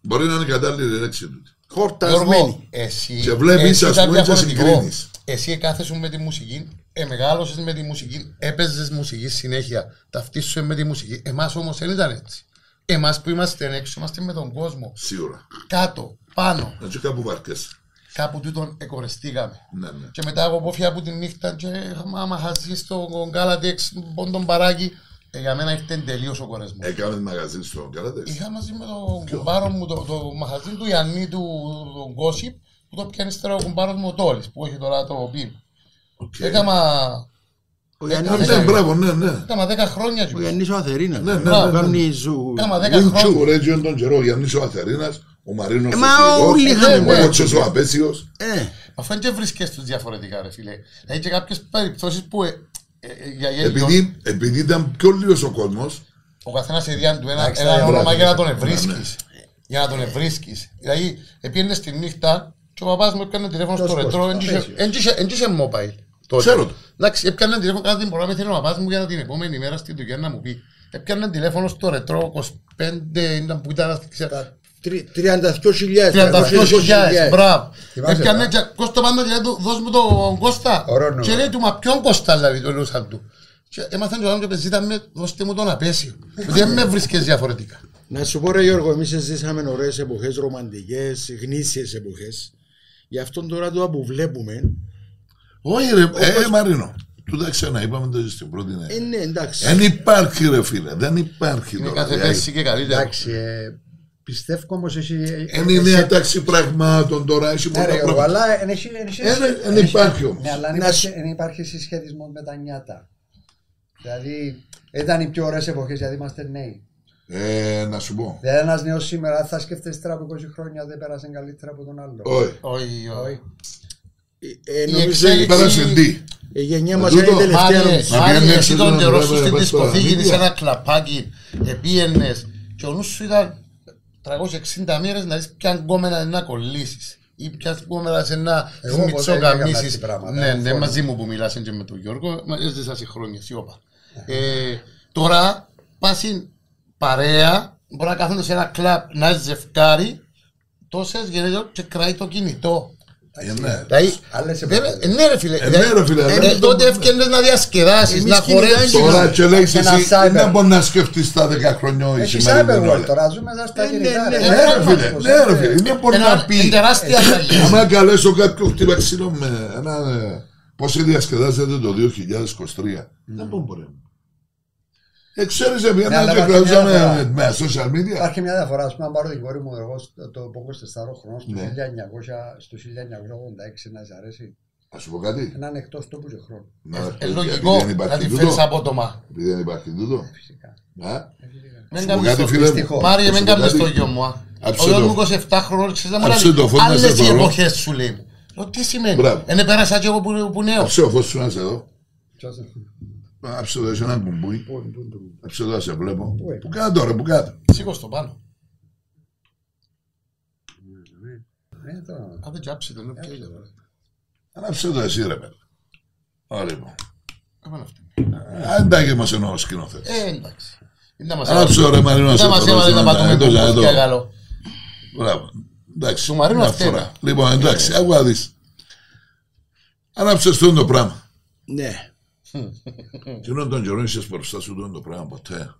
Μπορεί να είναι κατάλληλη λέξη του. Χορτασμένη. Γιώργο, εσύ, Και βλέπεις, εσύ ας ήταν πούμε, και διαφορετικό. συγκρίνεις. Εσύ κάθεσαι με τη μουσική, ε, μεγάλωσες με τη μουσική, έπαιζες μουσική συνέχεια, ταυτίσου με τη μουσική. Εμάς όμως δεν ήταν έτσι. Εμάς που είμαστε έξω, είμαστε με τον κόσμο. Σίγουρα. Κάτω, πάνω, Έτσι κάπου βαρκέσαι. Κάπου τούτον εκορεστήκαμε. Ναι, ναι. Και μετά εγώ πόφια από τη νύχτα και άμα χαζείς στο Γκάλατεξ, πόντον παράκι, ε, για μένα ήρθε τελείως ο κορεσμός. Έκαμε μαγαζί στο Καρατές. Είχα μαζί με τον κουμπάρο μου το, το μαχαζί του Ιαννή του τον Γκόσιπ που το πιάνει ύστερα ο κουμπάρος μου ο Τόλης που έχει τώρα το πιν. Οκ. Έκαμα, Ο Ναι, Γιάννης- ναι, μπράβο, ναι, ναι. έκαμα 10 χρόνια Ο και Γιάννης ο Αθερίνας. Ναι, ναι, ναι, Που ναι. κάνει ζου- Κάμα δέκα Wing Chun. χρόνια. Ωραία, έτσι τον καιρό, ο Γιάννης ο Αθερίνας, ο Μαρίνος Ε, ο μα Σιλικός, όλοι είχαμε ο ναι. Κότσος ο Απέσιος. Ε, Αφού δεν και βρίσκες τους διαφορετικά ρε φίλε. Δηλαδή και κάποιες περιπτώσεις που ε, ε, ε, για γέλιο, Επειδή, επειδή ήταν πιο λίγος ο κόσμος, ο καθένας ειδιά του ένα, Εντάξει, ένα τα όνομα μπράβο, για να ναι, τον ναι. ευρίσκεις. Για να τον ευρίσκεις. Δηλαδή, επίενες τη νύχτα και ο παπάς μου έπιανε τηλέφωνο στο Ποιος ρετρό, κόσμος, δεν είχε mobile. τότε. Ξέρω το. Εντάξει, έπιανε τηλέφωνο κάθε την φορά με θέλει ο παπάς μου για την επόμενη μέρα στην δουλειά να μου πει. Έπιανε τηλέφωνο στο ρετρό 25, ήταν που ήταν, ξέρω, τρι- 32.000. 32.000, μπράβο. Θυμάσαι, Έπιανε ε; και Κώστα πάντα και λέει του, δώσ' μου τον Κώστα. Ωραίο νούμερο. Και λέει του, μα ποιον Κώστα δηλαδή το λούσαν του. Και έμαθαν και ο άνθρωπος, ζήταμε, δώστε μου τον απέσιο. Δεν με βρίσκες διαφορετικά. Να σου πω ρε Γιώργο, εμείς ζήσαμε ωραίες εποχές, ρομαντικές, γνήσιες εποχές. Γι' αυτόν τώρα το που βλέπουμε, όχι ρε, ε, Μαρίνο, του τα ξανά είπαμε το στην πρώτη ε, νέα. ναι εντάξει. Δεν υπάρχει ρε φίλε, δεν υπάρχει Είναι τώρα. κάθε δηλαδή. πέρσι και καλύτερο. Εντάξει, ε, πιστεύω όμως εσύ... Είναι η νέα τάξη πραγμάτων τώρα, έχει Ναι πολλά ρε Γιώργο, πράγματα. αλλά εν έχει- εν έχει- Ε, ναι, εν εν έχει- υπάρχει όμως. Ναι, αλλά εν Να υπάρχει- σου- εν υπάρχει συσχετισμό με τα νιάτα. Δηλαδή, ήταν οι πιο ωραίες εποχές γιατί είμαστε νέοι. Ε, να σου πω. Δηλαδή ένας νέος σήμερα θα σκέφτεσαι τώρα από 20 χρόνια δεν πέρασε καλύτερα από τον άλλο. Όχι. Όχι, όχι. Ε, Η νομίζω εξέλιξη- Πέρασε τι. η γενιά μας τούτο, είναι η τελευταία Μάρι, νομίζω. Να Μάρι, πιάνει εσύ έξω τον τον καιρό βράδυ, σου στην πας στα δισκοθήκη μύδια. σε ένα κλαπάκι, επίενες και ο νους σου ήταν 360 μέρες να δεις ποια γκόμενα είναι να κολλήσεις ή ποια γκόμενα σε να Εγώ ποτέ δεν έκανα μητσοκαμίσεις. έτσι πράγματα. Ναι, ναι, Φόνο. μαζί μου που μιλάς και με τον Γιώργο, μα έζησα σε χρόνια, σιώπα. Ε, Τώρα πας στην παρέα, μπορεί να κάθονται σε ένα κλαπ να είσαι ζευκάρι, τόσες γενναίες και κράει το κινητό. Ε, ναι. Δηλαδή, Άλλες βέβαια, εποχές. ναι ρε φίλε, Ε, ναι, ρε φίλε, ε, αλλά- ε, τότε έφτιανες να διασκεδάσεις, Εμείς να κυνηγάμε χορέψεις. Τώρα και λέει Και ένας εσύ, cyber. δεν μπορεί να σκεφτείς τα 10 χρόνια η Έχεις σημερινή cyber ώρα. world τώρα, ζούμε μέσα στα Ε, ναι, κινητά. ναι, ρε. Ναι ρε φίλε, ναι ρε φίλε, δεν μπορεί Ένα- να πεις. είναι τεράστια αλλαγή. Άμα καλέσω κάποιον χτύπα ξύλο με ένα. ε, Πώς διασκεδάζεται το 2023. Δεν μπορεί. Ε, ξέρεις, Ναι, επειδή αλλά και υπάρχει μια κράζαμε διαφορά. με social media. Υπάρχει μια διαφορά. Α πούμε, αν πάρω την κόρη μου, εγώ στο- το που έχω 4 χρονών, στο Ναι. 1900 στο 1986, να σ' αρέσει. Να σου πω κάτι. Να είναι εκτός τόπου και χρόνου. Να- Ε, επειδή λογικό δεν να υπάρχει τη τούτο. φέρεις απότομα. Επειδή δεν υπάρχει τούτο. Φυσικά. Α, Μην Σου πω κάνεις κάτι το- φίλε μου. δυστυχώς. Μάρια, Να μην σου πω κάνεις κάτι. το γιο μου. α. Άψε Ο γιος το. μου 27 χρόνων ξέρεις να μου Άψε λέει το φως να άλλες σε οι βρω. εποχές σου λέει μου. Λέω, Τι σημαίνει. Μπράβο. Είναι πέρασα και εγώ που, που νέος. Άψε ο φως σου να σε δω. Ποιος είναι; Άψε το, έχει ένα κουμπούι. Πού είναι, πού είναι, πού είναι. Άψε το, να σε βλέπω. Πού είναι; Που κάτω ρε, που κάτω. Σήκω στο πάνω. Ε, τώρα. Άντε και άψε το, είναι πιο ίδιο, ρε. Άψε το εσύ ρε παιδί. Ωραία λοιπόν. Κάμανε αυτή. Αν τα και μας εννοώ ο σκηνοθέτης. Ε, εντάξει. Είναι να μας Άψε έβαλε- ρε Μαρίνο, να σε Δεν μας έβαλε να πατούμε εδώ, κουμπούθια εδώ. καλό. Μπράβο. Εντάξει. Του Μαρίνου μια αυτή φορά. είναι. Λοιπόν, εντάξει, άκου να δεις. Ανάψε αυτό το πράγμα. Ναι. Τι είναι τον καιρό είσαι μπροστά σου το πράγμα ποτέ.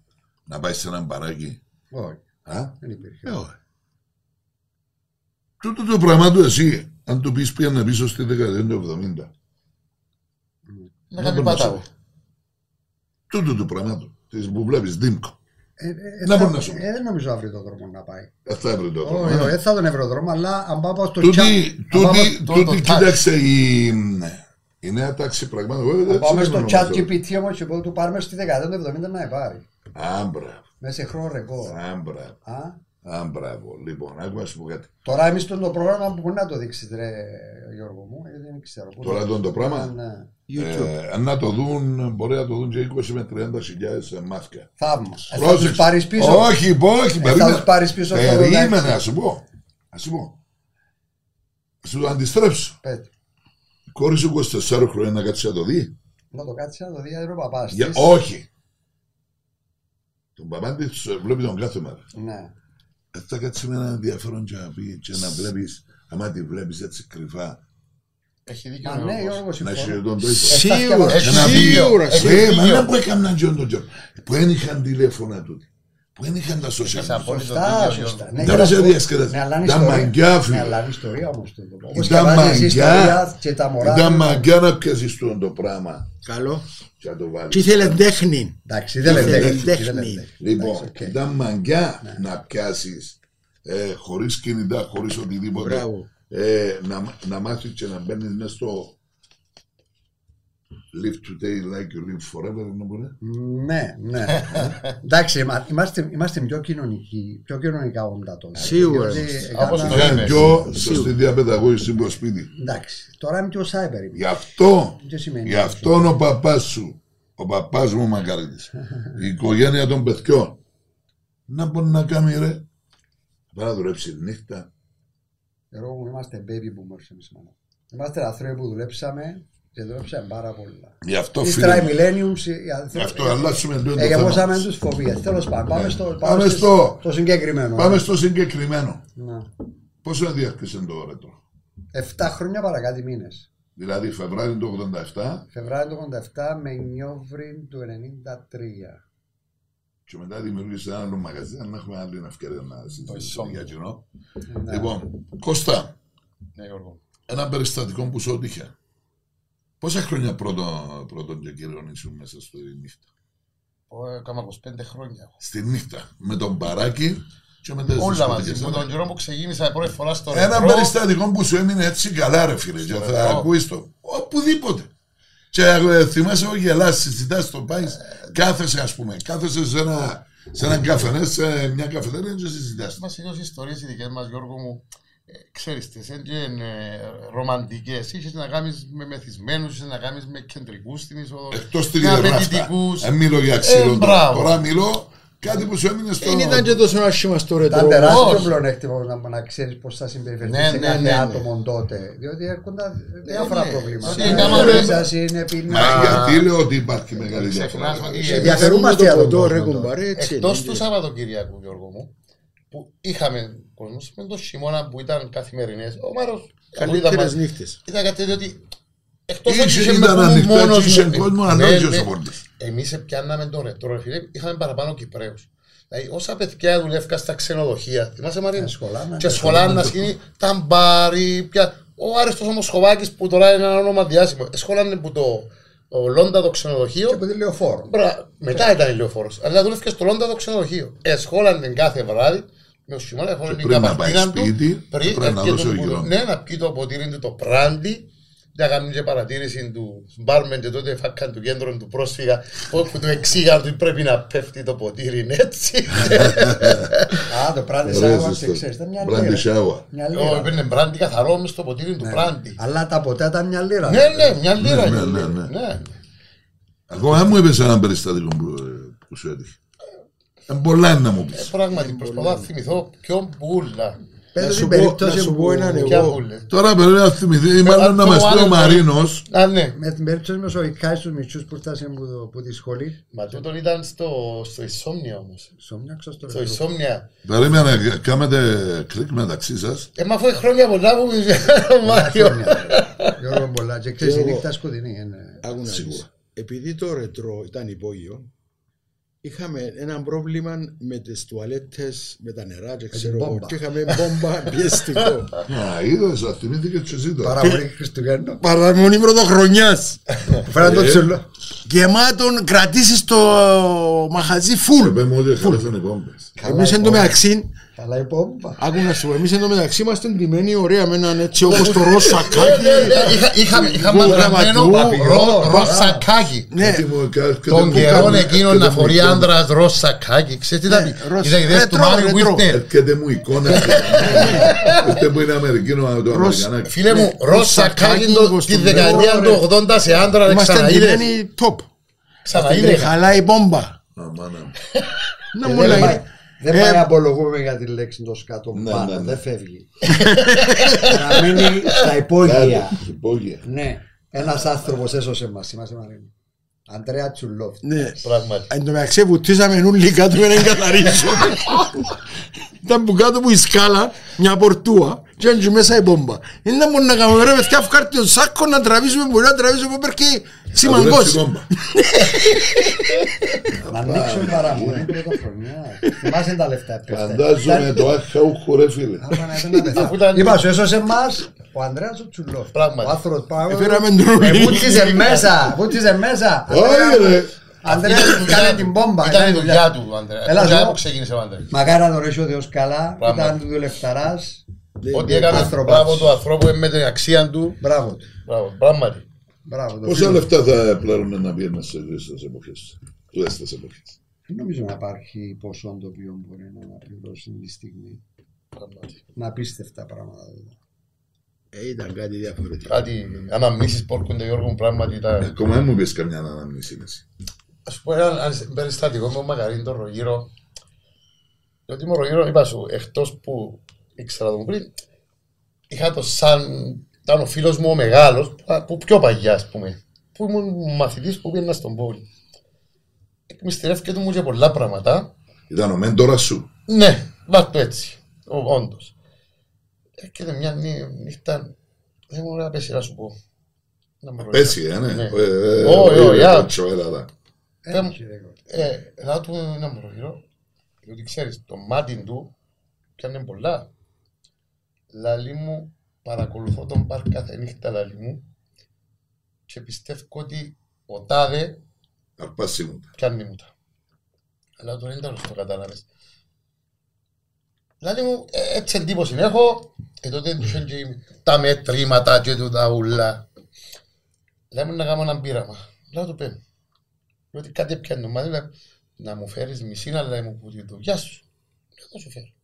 Να πάει σε ένα μπαράκι. Όχι, Α; δεν υπήρχε. Ε, όχι. Τούτο το πράγμα του εσύ, αν του πεις πήγαινε πίσω στη δεκαετία του 70. Να Να κάνει τον να πατάγο. σου. Τούτο το πράγμα του. Της που βλέπεις, Δήμκο. Ε, ε, Να θα- μπορείς να σου πει. ε, Δεν νομίζω να βρει τον δρόμο να πάει. Αυτά έβρε το Όχι, πράγμα. όχι, δεν θα τον βρει δρόμο, αλλά αν πάω στο Τούτη, chat- αν πάω- τούτη, το- τούτη, το touch. κοίταξε η, η νέα τάξη πραγμάτων. Εγώ δεν αν πάμε ξέρω στο να chat ονομάζω. GPT όμως και πω του πάρουμε στη δεκαετία του 70 να πάρει. Α, μπράβο. Μέσα σε χρόνο ρεκόρ. Α, μπράβο. Α, Α, μπράβο. Λοιπόν, άκου να σου πω κάτι. Τώρα εμείς το, το πρόγραμμα που μπορεί να το δείξεις ρε Γιώργο μου, γιατί δεν ξέρω. Πού Τώρα το- τον το πράγμα; Ναι. YouTube. Ε, αν να το δουν, μπορεί να το δουν και 20 με 30 χιλιάδες μάτια. Θαύμα. Ε, θα Πρόσεξε. τους πάρεις πίσω. Όχι, πω, όχι, Ε, περίμενε. θα τους πάρεις πίσω το Περίμενε, 86. να σου πω. Να σου πω. Να σου το αντιστρέψω. Πες. Η κόρη σου 24 χρόνια να κάτσει να το δει. Να το κάτσει να το δει ο παπάς Για, της. όχι. Τον παπά της ε, βλέπει τον κάθε μέρα. Ναι. Ε, Θα κάτσει με ένα ενδιαφέρον και να πει και να βλέπεις, άμα τη βλέπεις έτσι κρυφά, Έχει δίκιο. Μα ο ναι Γιώργος. Γιώργος να συμφωνώ. είσαι τον το ίδιο. Σίγουρα, Έχει ένα σίγουρα. Έχει σίγουρα. Ε, μα βίντεο. να που έκαναν και τον Τζον. Που δεν είχαν τηλέφωνα τούτοι. Που δεν είχαν τα social Έχεις media. απόλυτο Σωστά, δίκιο, σωστά. Γιώργο. Ναι, Δεν και σε να σου- διασκεδάζει. Ναι, αλλά είναι Ήταν ιστορία. μαγκιά, φίλε. Ναι, αλλά είναι ιστορία όμως το. Όπως Ήταν και βάζεις μαγκιά. ιστορία και τα μωρά. Ήταν του. μαγκιά να πιάσεις τον το πράγμα Καλό. και να το βάλεις. Τι ήθελε τέχνη; Εντάξει, δεν λέτε. Ήθελε δεν λέτε. τέχνη. Λοιπόν, Εντάξει, οκ. ήταν μαγκιά Ναι. να πιάσεις ε, χωρίς κινητά, χωρίς οτιδήποτε. Μπράβο. Ε, να, να μάθεις και να μπαίνεις μέσα στο live today like you live forever, να μπορεί. Ναι, ναι. (laughs) Εντάξει, είμα- είμαστε, είμαστε πιο κοινωνικοί, πιο κοινωνικά όντα τώρα. Σίγουρα Διότι είμαστε. έκανα- Όπως το Είχαν είμαι. πιο σωστή διαπαιδαγώγηση στο σπίτι. Εντάξει, τώρα είμαι πιο cyber. είμαι. Γι' αυτό, Τι σημαίνει γι' αυτό; αυτόν ο παπάς σου, ο παπάς μου μακαρίτης, (laughs) η οικογένεια των παιδιών, να μπορεί να κάνει ρε, να δουλέψει νύχτα. Εγώ μου είμαστε baby boomers εμείς μάνα. Είμαστε άνθρωποι που δουλέψαμε και δουλέψαμε πάρα πολλά. Γι' αυτό Ύστερα οι φίλε, millenniums, οι γι' άνθρωποι- αυτό αλλάξουμε το Ε, θέμα γεμώσαμε μας. τους φοβίες. Τέλος πάντων, πάμε στο, Ναι. Πάμε στις- στο- στο συγκεκριμένο. Πάμε στο συγκεκριμένο. Να. Πόσο διάρκεισε το ρέτρο. 7 χρόνια παρακάτω μήνες. Δηλαδή Φεβράριο του 87 Φεβράριο του 87 με Νιόβριν του 93. και μετά δημιούργησε ένα άλλο μαγαζί να έχουμε άλλη ευκαιρία να συζητήσουμε Ισόμνιο. για κοινό. Ναι. Λοιπόν, Κώστα, Ναι, Γιώργο. ένα περιστατικό που σου ότυχε. Πόσα χρόνια πρώτον, πρώτον και κύριον ήσουν μέσα στη νύχτα; Ω, Έκανα 25 χρόνια. Στη νύχτα. Με τον παράκι και με τις Όλα δισκοτέκες, μαζί. Με ένα. τον καιρό που ξεκίνησα πρώτη φορά στο Ένα ρετρό, περιστατικό που σου έμεινε έτσι καλά ρε φίλε και Στο θα ρετρό. ακούεις το. Οπουδήποτε. Και ε, θυμάσαι εγώ γελάς, συζητάς το πάεις, κάθεσαι ας πούμε, κάθεσαι σε ένα, σε έναν καφενέ, σε μια καφετέρια και συζητάς. Μας είδες ιστορίες οι δικές μας, Γιώργο μου, ε, ξέρεις τις, δεν είναι ε, ρομαντικές. Είχες να κάνεις με μεθυσμένους, είχες να κάνεις με κεντρικούς στην είσοδο. Εκτός τη με γερράφτα. απαιτητικούς. Δεν μιλώ για ξύλο Ε, τώρα. μπράβο. Τώρα μιλώ κάτι που σου έμεινε στο... Δεν ήταν και τόσο άσχημα στο Ήταν ρετρό. τεράστιο όχι. πλεονέκτημα να, να ξέρεις πώς θα συμπεριφερθείς Ναι, σε ναι, κάθε ναι, ναι. άτομο τότε. Διότι έρχονταν διάφορα ναι. προβλήματα. Ναι, Είναι κάμα, ένταση, είναι Μα πείνα. γιατί λέω ότι υπάρχει μεγάλη διαφορά. Ξεχνάς ότι δηλαδή. ε, Διαφέρουμε το για τον ποτό, ρε κόσμο τώρα. κουμπάρε, έτσι Εκτός είναι. του Σαββατοκυριακού, Γιώργο μου, που είχαμε κόσμο με το χειμώνα που ήταν καθημερινές, ο Μάρος Καλύτερες νύχτες. Ήταν κάτι τέτοιο ότι εκτός Είχε- ότι είχε ήταν με πούμε ανοιχτά μόνος και είχε μου, κόσμο, ε, αλλά ναι, όχι ναι. όσο πολλής. Εμείς πιάνναμε το ρετρό, ρε φίλε, είχαμε παραπάνω Κυπρέους. Δηλαδή, όσα παιδιά δουλεύκα στα ξενοδοχεία, θυμάσαι Μαρίνο, Ε, σχολάνα, και ναι, σχολάνα σκηνή, τα μπάρι, πια. Ο Άρεστος όμως Χοβάκης που τώρα είναι ένα όνομα διάσημο, σχολάνε που το, το Λόντα το ξενοδοχείο, Και από τη λεωφόρο. Μπρα, μετά ήταν ηλιοφόρο. Αλλά δούλευε στο Λόντα το ξενοδοχείο. Εσχόλαν κάθε βράδυ με ο Σιμώνα, έχω την πριν να πάει καπαρτίνα του. σπίτι, Πριν πρέπει να έρχεται δώσει ο το- γυρών. Ναι, να πιει το ποτήρι του το πράντι. Να κάνουν και παρατήρηση του μπάρμεν και τότε φάκαν του κέντρο του πρόσφυγα όπου του εξήγαν ότι πρέπει να πέφτει το ποτήρι έτσι. (laughs) Α, το πράντι Ωραίες σάβα, ιστορίες. ξέρεις, ήταν μια Brandy λίρα. shower. Μια Εγώ λίρα. έπαιρνε μπράντι καθαρό μες στο ποτήρι του πράντι. Αλλά τα ποτέ ήταν μια λίρα. Ναι, ναι, μια λίρα. ναι, είναι. ναι, ναι. Ναι. Ακόμα δεν μου είπες ένα περιστατικό που, ε, που σου έτυχε. Ε, πολλά είναι να μου Ε, πεις. Πράγματι, προσπαθώ να θυμηθώ ποιον πουλα. Πες Να την σου πω- περίπτωση να σου που- πω έναν Ποια εγώ. πουλε. Τώρα πρέπει να θυμηθεί, ή μάλλον να το μας πει ο άλλο- Μαρίνος, Α, ναι. Με την περίπτωση με σοϊκάει στους μητσούς που φτάσαν που, που τη σχολή. Μα τούτον ήταν στο, στο Ισόμνια όμως. Σόμνιαξα στο Στο ρετρό. Ισόμνια. περίμενε, κάνετε κλικ μεταξύ σας. Ε, μα αφού έχει χρόνια πολλά που ο Πολλά Μάριο. χρόνια. Γιώργο πολλά. Και ξέρεις η Εγώ- νύχτα σκοτεινή. είναι. Άκου να Σίγουρα. δεις. Επειδή το ρετρό ήταν υπόγειο, είχαμε ένα πρόβλημα με τις τουαλέτες, με τα νερά και ξέρω εγώ. μπόμπα. Και είχαμε μπόμπα (laughs) πιεστικό. Α, είδες, θα θυμήθηκε και εσύ τώρα. Παραμονή Χριστουγέννων. Παραμονή πρωτοχρονιάς. (laughs) Φέραν το Ε. τσουλό. Γεμάτον κρατήσεις το μαχαζί Και φουλ. πες μου ότι χαλάσανε οι πόμπες. Εμείς εν τω μεταξύ Αλλά η πόμπα. Άκου να σου πω, εμείς εδώ μεταξύ είμαστε ντυμένοι ωραία με έναν έτσι όπως το ροζ σακάκι. Είχα- Είχαμε είχαμε Γκου γραμμένο γραμματού, ρο- ρο- ροζ σακάκι. Ναι, Κάτι μου- κα- κάτι Τον μου καιρό κάνει- εκείνο κάτι να μου φορεί εικόνα. άντρας ροζ σακάκι. Ξέρεις τι Ναι, ήταν; ροζ- Είδα ιδέες του ρετρό, Μάριου ρετρό. Βίρνερ. Έρχεται μου εικόνα. Έρχεται μου είναι Αμερικίνο το Ροζ- Αμερικανάκι. Φίλε μου, Ναι, ροζ ροζ σακάκι σακάκι, το- όπως τη το δεκαετία λέω, του 80 σε άντρα είμαστε ξαναείδες. ντυμένοι top. Ξαναείδες. Χαλάει η μπόμπα. Αμάνα μου. Να Και μου Δεν λέει. Πάει- δεν Ε, πάει απολογούμε για τη λέξη το σκάτω Ναι, πάνω, ναι, ναι. δεν φεύγει. (laughs) Να μείνει στα υπόγεια. Κάτι, υπόγεια. Ναι, ένας άνθρωπος έσωσε μας, είμαστε Μαρίνο. Αντρέα Τσουλόφ. Ναι. Πράγματι. Εν τω μεταξύ βουτήσαμε όλοι κάτω για να εγκαθαρίσουμε. (laughs) Ήταν που κάτω που η σκάλα, μια πορτούα, και έτσι μέσα η μπόμπα. Είναι να μπορούμε να κάνουμε ρε παιδιά, αυκάρτη τον σάκο να τραβήσουμε, μπορεί να τραβήσουμε από πέρκει Θα δουλέψει σημαγκός. κόμπα. Να ανοίξουμε παραμονή πρωτοχρονιά. Θυμάσαι τα λεφτά πέφτανε. Φαντάζομαι το άχαουχο ρε φίλε. Άμα να ήταν τα Αφού λεφτά. ήταν- Είπα σου έσωσε μας ο Ανδρέας ο Τσουλόφ. Πράγματι. Ο άνθρωπος πάνω. Έφεραμε τον Ε, Ρουλίνη. Βούτιζε μέσα, βούτιζε μέσα. Όχι ρε. Ανδρέα που κάνει την μπόμπα. Ήταν η έκανε δουλειά του, ο Ανδρέα. Έλα, Την δουλειά εδώ. που ξεκίνησε ο Ανδρέας. Μακάρι να τον ρίξει ο Θεός καλά. Πράγματι. Ήταν του δουλευταράς. Ό,τι έκανες άνθρωπος. μπράβο του ανθρώπου με την αξία του. Μπράβο του. Μπράβο, πράγματι. Μπράβο το Πόσα φίλο. λεφτά θα πλέον να πιένουν σε αυτές εποχές. Τούτες εποχές; Δεν νομίζω να υπάρχει ποσό το οποίο μπορεί να αναπληρώσει τη στιγμή. πράγματι. Να απίστευτα πράγματα. δηλαδή. Ε, Ήταν κάτι διαφορετικό. Κάτι αναμνήσεις που έρχονται Γιώργο μου πράγματι ήταν. Ακόμα δεν μου πεις καμιά αναμνήση εσύ. Ας πω ένα αν- περιστατικό με ο Μακαρίν τον Ρογύρο. Διότι με ο Ρογύρο είπα σου, εκτός που ήξερα τον πριν, είχα το σαν, ήταν ο φίλος μου ο μεγάλος, που- που πιο παγιά ας πούμε, που ήμουν μαθητής που πήγαινα στον πόλη. Εκμυστηρεύκεται μου και πολλά πράγματα. Ήταν ο μέντορας σου. Ναι, βάρ' το έτσι, ο- όντως. Έρχεται μια νύ- νύχτα, δεν μου να πέσει να σου πω. Να με ρωτήσει. Πέσει, ε, ναι. Ναι. Ε, ε, Όχι, ε, όχι, ε, α. κότσο, έλα, έλα. Πέμ- Έτσι, ρε, Ε, θα του ένα προχειρό, διότι ξέρεις, το μάτι του πιάνε πολλά. Λαλή μου, παρακολουθώ τον μπαρ κάθε νύχτα λαλή μου και πιστεύω ότι ο τάδε Αρπάσει μου. πιάνει μου τα. Αλλά τώρα δεν ήταν το κατάλαβες. Λαλή μου, ε, έτσι εντύπωση έχω, και τότε είχε και τα μετρήματα και του τα ούλα. Λέμε να κάνω ένα πείραμα. Λέω του πέμ. Διότι κάτι πιάνει μαζί, λέει, να μου φέρεις μισή να λέει μου που τη δουλειά σου. Λέω, θα σου φέρω.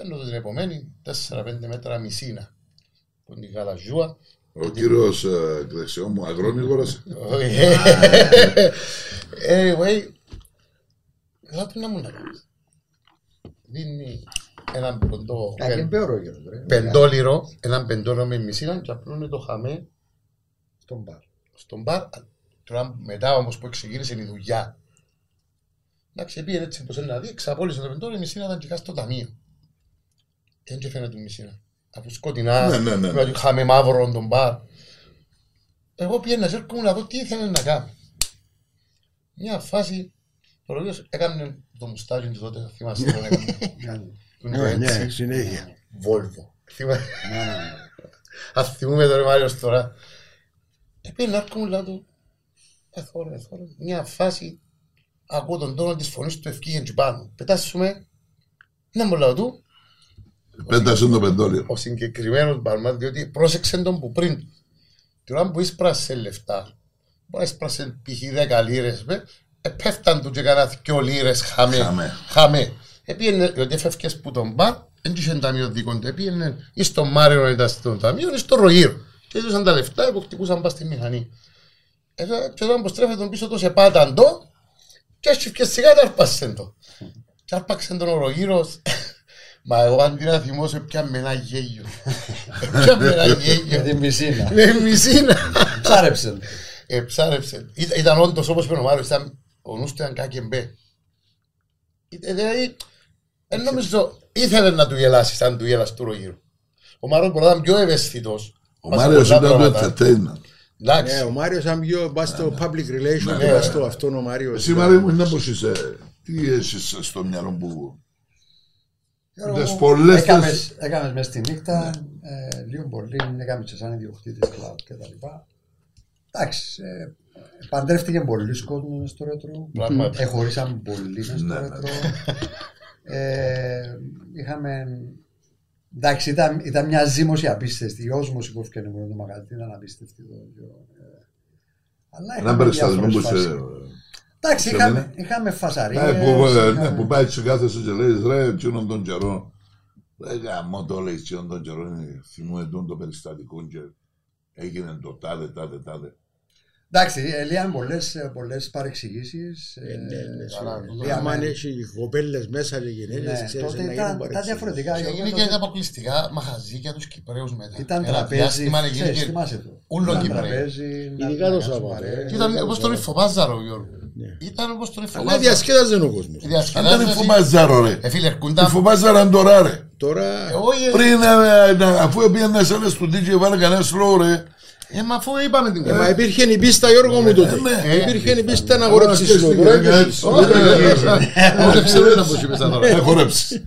Φέρνω το την επομένη, 4-5 μέτρα μισήνα. Που είναι η γαλαζούα. Ο κύριος ε, εκ δεξιό μου αγρόνι αγόρασε. Anyway, λέω του να μου να κάνεις. Δίνει έναν ποντό, Α, και μπέωρο γύρω του, ρε. πεντόλιρο, έναν πεντόλιρο με μισήνα και απλώνει το χαμέ Στον μπαρ. στον μπαρ. Τώρα μετά όμως που εξηγήρισε η δουλειά. Εντάξει, πήγαινε έτσι πως να δει, εξαπόλυσε το πεντόλιρο, η μισήνα ήταν και κάτω στο ταμείο. Δεν και φαίνεται η μισήνα. Αφού σκοτεινά, Ναι, ναι, ναι. δηλαδή χαμέ μαύρο τον μπαρ. Εγώ πήγαινα και έρχομαι να δω τι ήθελε να κάνει. Μια φάση, ο Ρογιός έκανε το μουστάκι του τότε, θυμάστε τον έκανε. Που είναι το Ναι, ναι, έτσι. συνέχεια. Βόλβο. Θυμά- Ναι, ναι, ναι. (laughs) Ας θυμούμε τον Μάριος τώρα. Επί να έρχομαι λέω του, εθώρε, εθώρε, μια φάση, ακούω τον τόνο της φωνής του ευκήγεν και πάνω. Πετάσουμε, να μου λέω του, Πέτασε το πεντόλιο. ο συγκεκριμένος μπαρμάς, διότι πρόσεξε τον που πριν. Την ώρα που έσπρασε λεφτά, μπορεί να έσπρασε π.χ. 10 λίρες, με, επέφταν του και κανένα δυο λίρες χαμέ. Χαμέ. Χαμέ. Επίενε, διότι έφευκες που τον μπαρ, δεν είχε ταμείο δικό του, επίενε ή στο Μάριο ήταν στο ταμείο ή στο Ρογύρο. Και έδωσαν τα λεφτά που χτυπούσαν πας στη μηχανή. Εδώ, και όταν που στρέφεται τον πίσω το σε πάταν το, και έτσι και σιγά τα άρπασε το. Και άρπαξε τον ο Ρογύρος, Μα εγώ αντί να θυμώσω πια με ένα γέλιο. (laughs) Πια με ένα Για γέλιο. την πισίνα. Με μισήνα. Ψάρεψε. Ε, ψάρεψε. Ήταν, ήταν όντως όπως είπε ο Μάριος, ήταν, ο νους του ήταν κάκι μπέ. Ήταν, Δηλαδή, δεν νομίζω, ήθελε να του γελάσει σαν του γέλασε του Ρογύρου. Ο Μάριος μπορεί να ήταν πιο ευαίσθητος. Ο Μας σε Μάριος πολλά ήταν το πράγματα. entertainment. Εντάξει. Ναι, ο Μάριος αν πιο πας στο public relation Ναι, και ναι. πας στο αυτόν ο Μάριος. Εσύ Μάρια μου, είναι πως είσαι. Τι έχεις στο μυαλό που... Τις πολλές Έκαμες, τις- έκαμες μες τη νύχτα, ε, λίγο πολύ, έκαμες και σαν ιδιοκτήτης κλαμπ και τα λοιπά. Εντάξει, ε, παντρεύτηκε πολλοί κόσμος μες στο ρέτρο. Πράγματι. Εχωρίσαν πολλοί μες στο Ναι, ναι. ρέτρο. Ε, είχαμε. Εντάξει, ήταν, ήταν μια ζήμωση απίστευτη. Η όσμωση που έφυγε μόνο το μαγαζί ήταν απίστευτη. Το, ε, αλλά Να είχαμε περιστατικό διάφορες που σε... φάσεις. Εντάξει, σε είχαμε, μένα. είχαμε φασαρίες. Ναι, που, ε, ναι, είχαμε- που πάει και κάθεσαι και λέει ρε εκείνον τον καιρό; Ρε γαμώ το λέει εκείνον τον καιρό είναι- θυμούμε τον το περιστατικό και έγινε το τάδε τάδε τάδε Εντάξει, Ελία, πολλές, πολλές παρεξηγήσεις. ε, Ε, ναι, ναι, καλά, σίγουρα. Ελία, Άμα ναι. έχει κοπέλες μέσα και γυναίκες, Ναι, ξέρεις, τότε να γίνουν ήταν, ήταν παρεξηγήσεις. διαφορετικά. Και Γιώργο, έγινε τότε και αποκλειστικά μαχαζίκια τους Κυπρέους μετά. Ήταν Ένα τραπέζι, διάστημα έγινε ξέρεις, και- θυμάσαι το. Ούλο Ήταν Κυπρέο. τραπέζι, Ειδικά να το κάτσουμε Σάββατο, παρέα. ε. Και Ήταν όπως τον Ιφοπάζαρο, Γιώργο. Ναι. Ήταν όπως τον Αλλά Ιφοπάζαρο. διασκέδαζε ο κόσμος. δεν είναι Διασκεδάζεσαι. φουμαζάρο ρε Ε, φίλε, η ερκούνταν. φουμαζάρα τώρα ρε Τώρα Ε, Όχι, ε, πριν ε, να- αφού πήγαινε σε ένα στούντι και βάλε κανένα slow ρε ε, μα αφού είπαμε την Ε, Μα κουβέντα. υπήρχε η πίστα Γιώργο μου τότε. ναι. Υπήρχε η πίστα να αγορέψεις Ωραία, λόγο. και έτσι. Όχι, ξέρω να πω σήμερα τώρα. Ε, χορέψει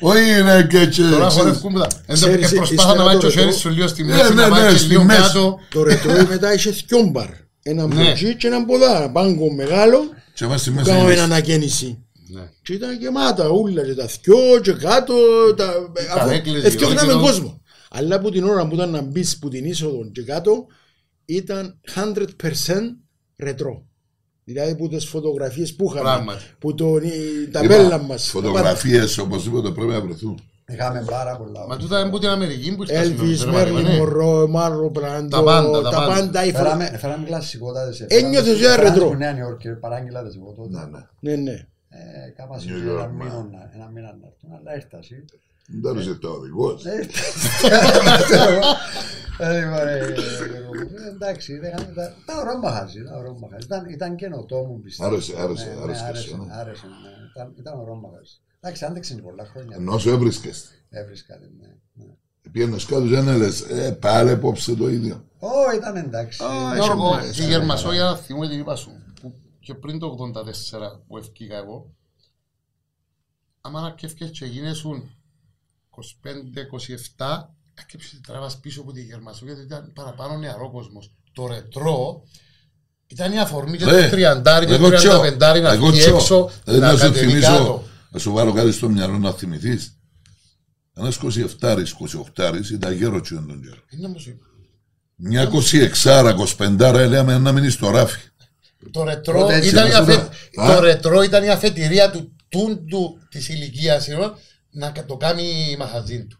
όχι είναι και έτσι Τώρα ξέρεις. χορεύκουν που τα... Εν τω- Ξέρεις, και προσπάθα ύστερα να βάλει το το χέρι ρετό. σου λίγο στη Ε, μέση, ναι, να ναι, βάλει και στη λίγο μέση. κάτω. Το ρετρόι μετά είχε δυο μπαρ. Ένα Ναι. μπλουτζί και ένα ποδά. Πάγκο μεγάλο. και μέσα στη που μέση Κάναμε είναι- ανακαίνιση. Ναι. Και ήταν γεμάτα ούλα και τα θκιό και κάτω. Τα... αφού- καρέκλες, Εθιώχναμε γύρω-γύρω. κόσμο. Αλλά από την ώρα που ήταν να μπεις που την είσοδο και κάτω ήταν 100% ρετρό. Δηλαδή που τις φωτογραφίες που είχαμε, Πράγματι. που το, η Είπα, ταμπέλα μας. φωτογραφίες οπωσδήποτε πρέπει να βρεθούν Είχαμε πάρα πολλά. Μα τούτα είναι από την Αμερική που ήρθαν στην Έλβις, Ορμανία, Μέρλιν ναι. Μωρό, Μάρο Μπράντο, Τα πάντα, τα τα πάντα. πάντα. οι φω- Φέραμε, φέραμε κλασικότατες. Ένιωθες για ρετρό. Στη Νέα Υόρκη, παράγγειλατες εγώ τότε. ναι ναι Ναι, ναι. Ε, Κάμα New σε York, ένα ναι. μήνα να- ένα μήνα να έρθουν, αλλά έφτασε. δεν είσαι το οδηγός Ε, λοιπόν, ε, ε, Εντάξει, ήταν- ήταν ήταν ωραίο μαγαζί, ήταν ωραίο μαγαζί. Ήταν- Ήταν καινοτόμο πιστεύω. Άρεσε, άρεσε, Ναι, ναι, άρεσε και άρεσε, εσένα. άρεσε, ναι. Ήταν- Ήταν ωραίο μαγαζί. Εντάξει, άντεξε πολλά χρόνια. ενώ σου έβρισκες Έβρισκα, ναι, ναι. πήγαινες κάτω και να λες ε πάλι απόψε το ίδιο Ω, ήταν εντάξει. Γιώργο, είσαι στη Γερμασόγια θυμούμαι την είπα σου. που Και πριν το 84 που ευκήκα εγώ, άμα να κέφκες και γίνεσουν 25-27, έκεψε τράβας πίσω από τη Γερμασόγια, γιατί ήταν παραπάνω νεαρό κόσμος. Το ρετρό ήταν η αφορμή και Ρε, το τριαντάρι και εγώ το τσο, τριανταπεντάρι να εγώ βγει τσο. έξω, Ε, να να σου κατεβεί θυμίσω κάτω. Να σου βάλω κάτι στο μυαλό να θυμηθείς ένας 27 28 ήταν γέρο τσιόν τον καιρό Είναι όμως είπα. μια 26 25 λέμε να μείνεις στο ράφι Το ρετρό, Τότε έτσι, ήταν η να σου αφε... πω. Α. το ρετρό ήταν η αφετηρία του τούντου της ηλικίας ενώ, να κα- το κάνει μαχαζίν του.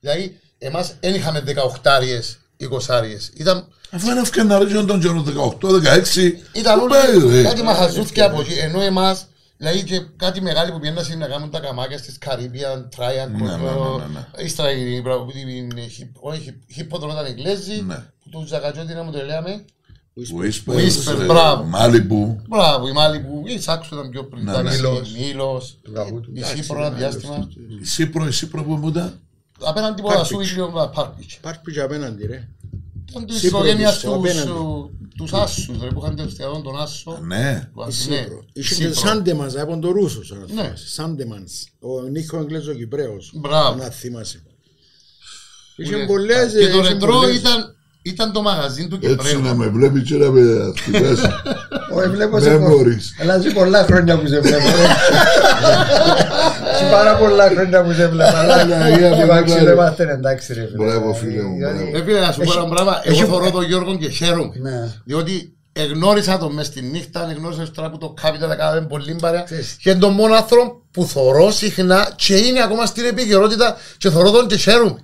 Δηλαδή, εμάς δεν είχαμε 18 20 Ήταν, αφού είναι ευκαιρία να τον καιρό 18 16 ήταν πού πάει, όλοι ρε. κάτι μαχαζούθια από εκεί. Ενώ εμάς, δηλαδή και κάτι μεγάλοι που πήγαιναν να κάνουν τα καμάκια στις Caribbean, Triangle, Ναι, ναι, ναι, ναι, ναι. ύστερα η μπράβο, την hip- όχι, hip hop ήταν Εγγλέζοι, Ναι. που τους Ζακατζότη να μου το λέμε. Whisper, Whisper, ε, μπράβο. Malibu Μπράβο, η Μάλη που η Σάξο ήταν πιο πριν. Ναι, Ήταν ναι. η Μήλος. Μήλος, Καβούτου. η Σύπρο ένα διάστημα. η Σύπρο η Σύπρο που μου ήταν; Απέναντι από τα σου ίδιο Πάρπιτς. Πάρπι και απέναντι ρε. Ήταν της Σύπρο, οικογένειας της, τους, απέναντι. σου- τους Άσους, ρε, που είχαν τελεστιαδόν τον Άσο. ναι Του Η Άσου, Σύπρο. ναι, Είχε Σύπρο. και Σάντεμανς από τον Ρούσος. αν Ναι. θυμάσαι. Σάντεμανς. Ο Νίκο Αγγλέζος Κυπρέος. Μπράβο. Να θυμάσαι. Που Είχε είναι- πολλές. Και το είχε ρετρό πολλές. ήταν, ήταν το μαγαζί του έτσι Κυπρέου. να με βλέπεις και να με χτυπήσει Όχι, βλέπω σε πο- Memories. Αλλά σε πολλά χρόνια που σε βλέπω. ρε. Σε πάρα πολλά χρόνια που σε βλέπω. Αλλά Ναι, για να εντάξει, μην δεν πάρει. είμαστε εντάξει ρε φίλε. Μπράβο, φίλε μου, Δηλαδή, μπράβο. Ρε φίλε, να σου πω ένα πράγμα, εγώ θωρώ τον Γιώργο και χαίρομαι. Ναι. Διότι εγνώρισα τον μες στη νύχτα, εγνώρισα τώρα που το Capital έκαναμε πολύ παρέα Ξέρεις. και είναι τον μόνο άνθρωπο που θωρώ συχνά και είναι ακόμα στην επικαιρότητα και θωρώ τον και χαίρομαι.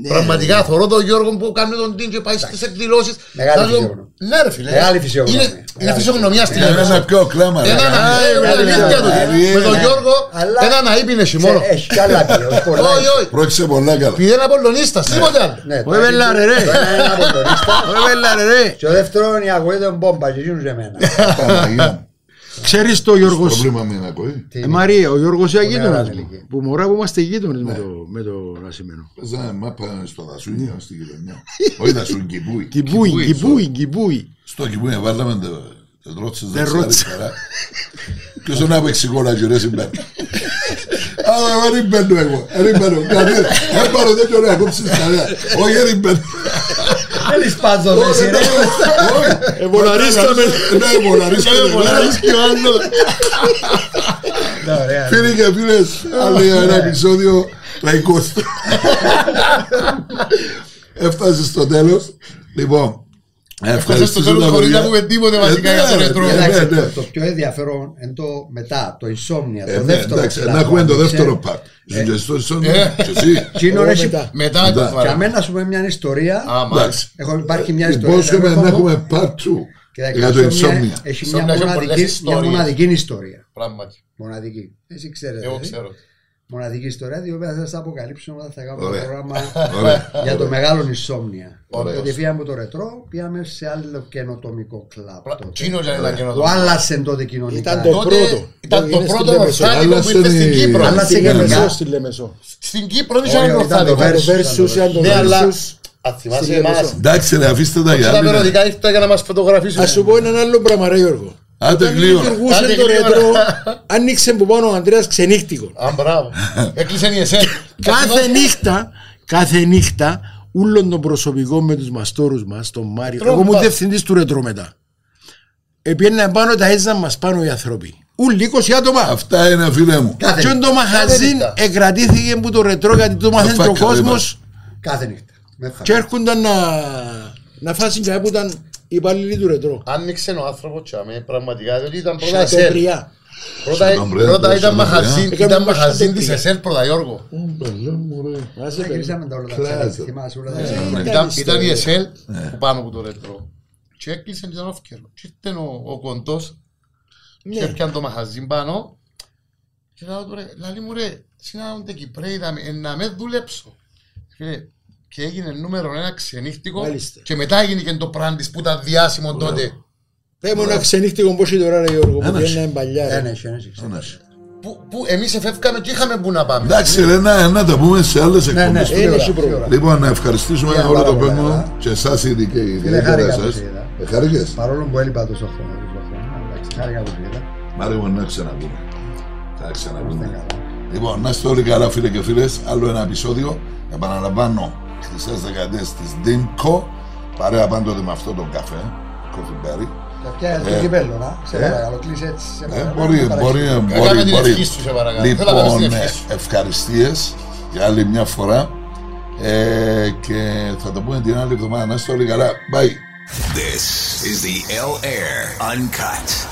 Ναι, Πραγματικά θωρώ τον Γιώργο που κάνει τον τιν και πάει στις εκδηλώσεις. Μεγάλη Θα λέω, φυσιογνωμία. Ναι ρε φίλε. Μεγάλη φυσιογνωμία. Είναι- Είναι Μεγάλη φυσιογνωμία στην είναι ένα Ελλάδα. πιο κλάμα ρε. Ένα να ε, είναι αλήθεια του. ε, Με τον ε, Γιώργο αλλά- ένα να είπε Ξέ- μόνο. Έχει καλά πει, όχι πολλά. Όχι, όχι. πρόκειται πολλά καλά Επειδή είναι Απολλωνίστας, τίποτε άλλο. Ναι, Όχι, βελάρε, ρε. το ένα είναι Απολλωνίστα. Ρε βελάρε ρε. Και ο δεύτερο είναι η αγωγή των μπόμπα και γίνουν σε μένα. Παναγία μου. Ξέρεις το Γιώργος; πρόβλημα με ένα κοή Τι Ε, είναι; Μαρία, ο Γιώργος είναι μεγάλη γείτονας μου. ηλικία. Που μωρά που είμαστε γείτονες με το, με το Νασιμένο. Παίζαμε μάπα στο δασούνι στη γειτονιά όχι δασούν κυπούι Κιμπούι, κιμπούι, κιμπούι. στο κυπούι βάλαμε τις ρότσες Δεν δεξιά ρώτησα. αριστερά Ποιος είναι να παίξει κόλλα και ρε συμπέρ Αλλά εγώ δεν μπαίνω εγώ Δεν μπαίνω κάτι Δεν πάρω τέτοιο να κόψεις κανένα Όχι δεν μπαίνω Δεν σπάζω μέση ρε. Ε, βολαρίσκαμε. Ναι βολαρίσκαμε Πολλά ρίσκει ο άλλος. Ναι, ωραία, Φίλοι και φίλες, άλλο ένα επεισόδιο το 20. (laughs) Έφτασε στο τέλος. Λοιπόν, Έφτασε στο τέλος χωρίς να πούμε τίποτε βασικά για το ρετρό. Εντάξει, ναι, ναι. το- Το πιο ενδιαφέρον είναι το μετά, το insomnia. Ε, Το ναι, δεύτερο. εντάξει, πλάνο, να έχουμε το ξέρεις. δεύτερο part. Είσαι και στο Ισόνιο, Ε. και εσύ. Εκείνο Εγώ έχει- μετά. Μετά Μετά. το Για βαρά. μένα, να σου πούμε μια ιστορία. Α, μάλιστα. Εντάξει. Έχω, υπάρχει μια ιστορία. Υπόσχομαι δεν να έχω- έχουμε part 2 Κοιτάξτε, για το η insomnia insomnia. Έχει Insomnia μια έχει πολλές μοναδική, μια ιστορίες. μοναδική ιστορία. Πράγματι. Μοναδική. Εσύ ξέρετε. Εγώ ε. ξέρω. Μοναδική ιστορία, την οποία θα σας αποκαλύψω όταν θα κάνω Ωραία. το πρόγραμμα (laughs) Ωραία. για το μεγάλο insomnia. Ωραίος. Γιατί φύγαμε από το ρετρό, πήγαμε σε άλλο καινοτομικό κλαμπ. Πρα- τότε. Τσίνος για ένα Που καινοτόμο. άλλασε τότε κοινωνικά. Ήταν το Τότε πρώτο. Ήταν το Είναι στην πρώτο Λεμεσό. ορθάδικο που Άλλασε ήρθε στην η- Κύπρο. Άλλασε Στη γενικά. Λεμεσό, στη Λεμεσό. Στην Κύπρο δεν Όχι, ήταν ήταν το ορθάδικο. Versus. Το Versus ήταν το Ναι, αλλά Versus. αν θυμάσαι Στη εμάς, Λεμεσό. Εντάξει ρε αφήστε τα για τα άλλη μέρα. περιοδικά ήρθαν για να μας φωτογραφίσουν. Ας σου πω έναν άλλο πράγμα ρε Γιώργο. Άντε Όταν γλύωρα. λειτουργούσε Άντε το γλύωρα. ρετρό, άνοιξε που πάνω ο Ανδρέας ξενύχτικο. Α, μπράβο. Έκλεισε η ΕΣΕ. (laughs) Κάθε νύχτα, κάθε νύχτα, ούλον τον προσωπικό με τους μαστόρους μας, τον Μάριο. Τρόμπα. Εγώ ήμουν διευθυντής του ρετρό μετά. Επιέναν πάνω τα έζαν μας πάνω οι άνθρωποι. Ούλοι 20 άτομα. Αυτά είναι φίλε μου. Κάθε Και νύχτα. το μαχαζίν νύχτα. εκρατήθηκε που το ρετρό γιατί το μάθαινε Αφάκα, και ο κόσμος Κάθε νύχτα. Με θα- και έρχονταν να, να φάσουν και που ήταν οι υπάλληλοι του ρετρό. Άνοιξε ο άνθρωπος τσάμε, πραγματικά, διότι ήταν πρώτα Στα ΕΣΕΛ. Τεμπριά. Πρώτα, Σαν τον Πρέδρο, πρώτα ήταν σαν τον μαχαζίν, Πρέδρο. ήταν Έκαμε μαχαζίν μας της τα ΕΣΕΛ πρώτα Γιώργο. Άσε, Δεν παιδί. κλείσαμε τα όλα τα Κλάζα. ξένα. Θυμάσαι όλα τα Ε, ξένα. ήταν Ήταν, ιστορία. ήταν η ΕΣΕΛ που πάνω από το ρετρό. Και έκλεισε και ήταν όφκερο. Και ήρθε ο, ο κοντός και Ναι. έπιαν το μαχαζίν πάνω. Και λέω του ρε, λαλή μου ρε, συνάδονται Κυπρέοι να με- να με δουλέψω. Φίλε, και έγινε νούμερο ένα ξενύχτικο Μάλιστα. και μετά έγινε και το πράντις που ήταν διάσημο τότε. Πες μου ένα ξενύχτικο πώς είναι τώρα ρε Γιώργο που Ένας. πήγαιναν παλιά. ρε. Ένας, έχει, ένας, έχει, ξέρω. Ένας. Που, που εμείς εφεύκαμε και είχαμε που να πάμε. Εντάξει ρε να, να τα πούμε σε άλλες Ναι, ναι, εκπομπές. σίγουρα, έχει σίγουρα. πρόβλημα. Λοιπόν, να ευχαριστήσουμε Για όλο πάρα το πολλά, κόσμο καλά. και εσάς ήδη και Φίλε, ιδιαίτερα χάρηκα που εσάς. σε είδα. Ε, Χάρηκες; Παρόλο που έλειπα τόσο χρόνο. τόσο χρόνο, Εντάξει, χάρηκα που σε είδα. Μάρε μου να ξαναπούμε. Θα Είστε ξαναπούμε. καλά. Λοιπόν, να είστε όλοι καλά φίλε και φίλες. Άλλο ένα επεισόδιο. Επαναλαμβάνω, χρυσές δεκαετίες της Δήμκο. Παρέα πάντοτε με αυτό τον καφέ. Coffee Berry. Και πια το κυπέλο, να. Σε Ε. παρακαλώ, κλείσε έτσι. σε Ε, παρακαλώ, μπορεί, να μπορεί, παραξενεύω. μπορεί, Κάνε την μπορεί. ευχή σου, σε παρακαλώ. Θέλω να κάνεις Λοιπόν, την ε, ευχή σου. ευχαριστίες για άλλη μια φορά. Ε, και θα τα πούμε την άλλη εβδομάδα. Να είστε όλοι καλά. Bye. This is the L Air Uncut.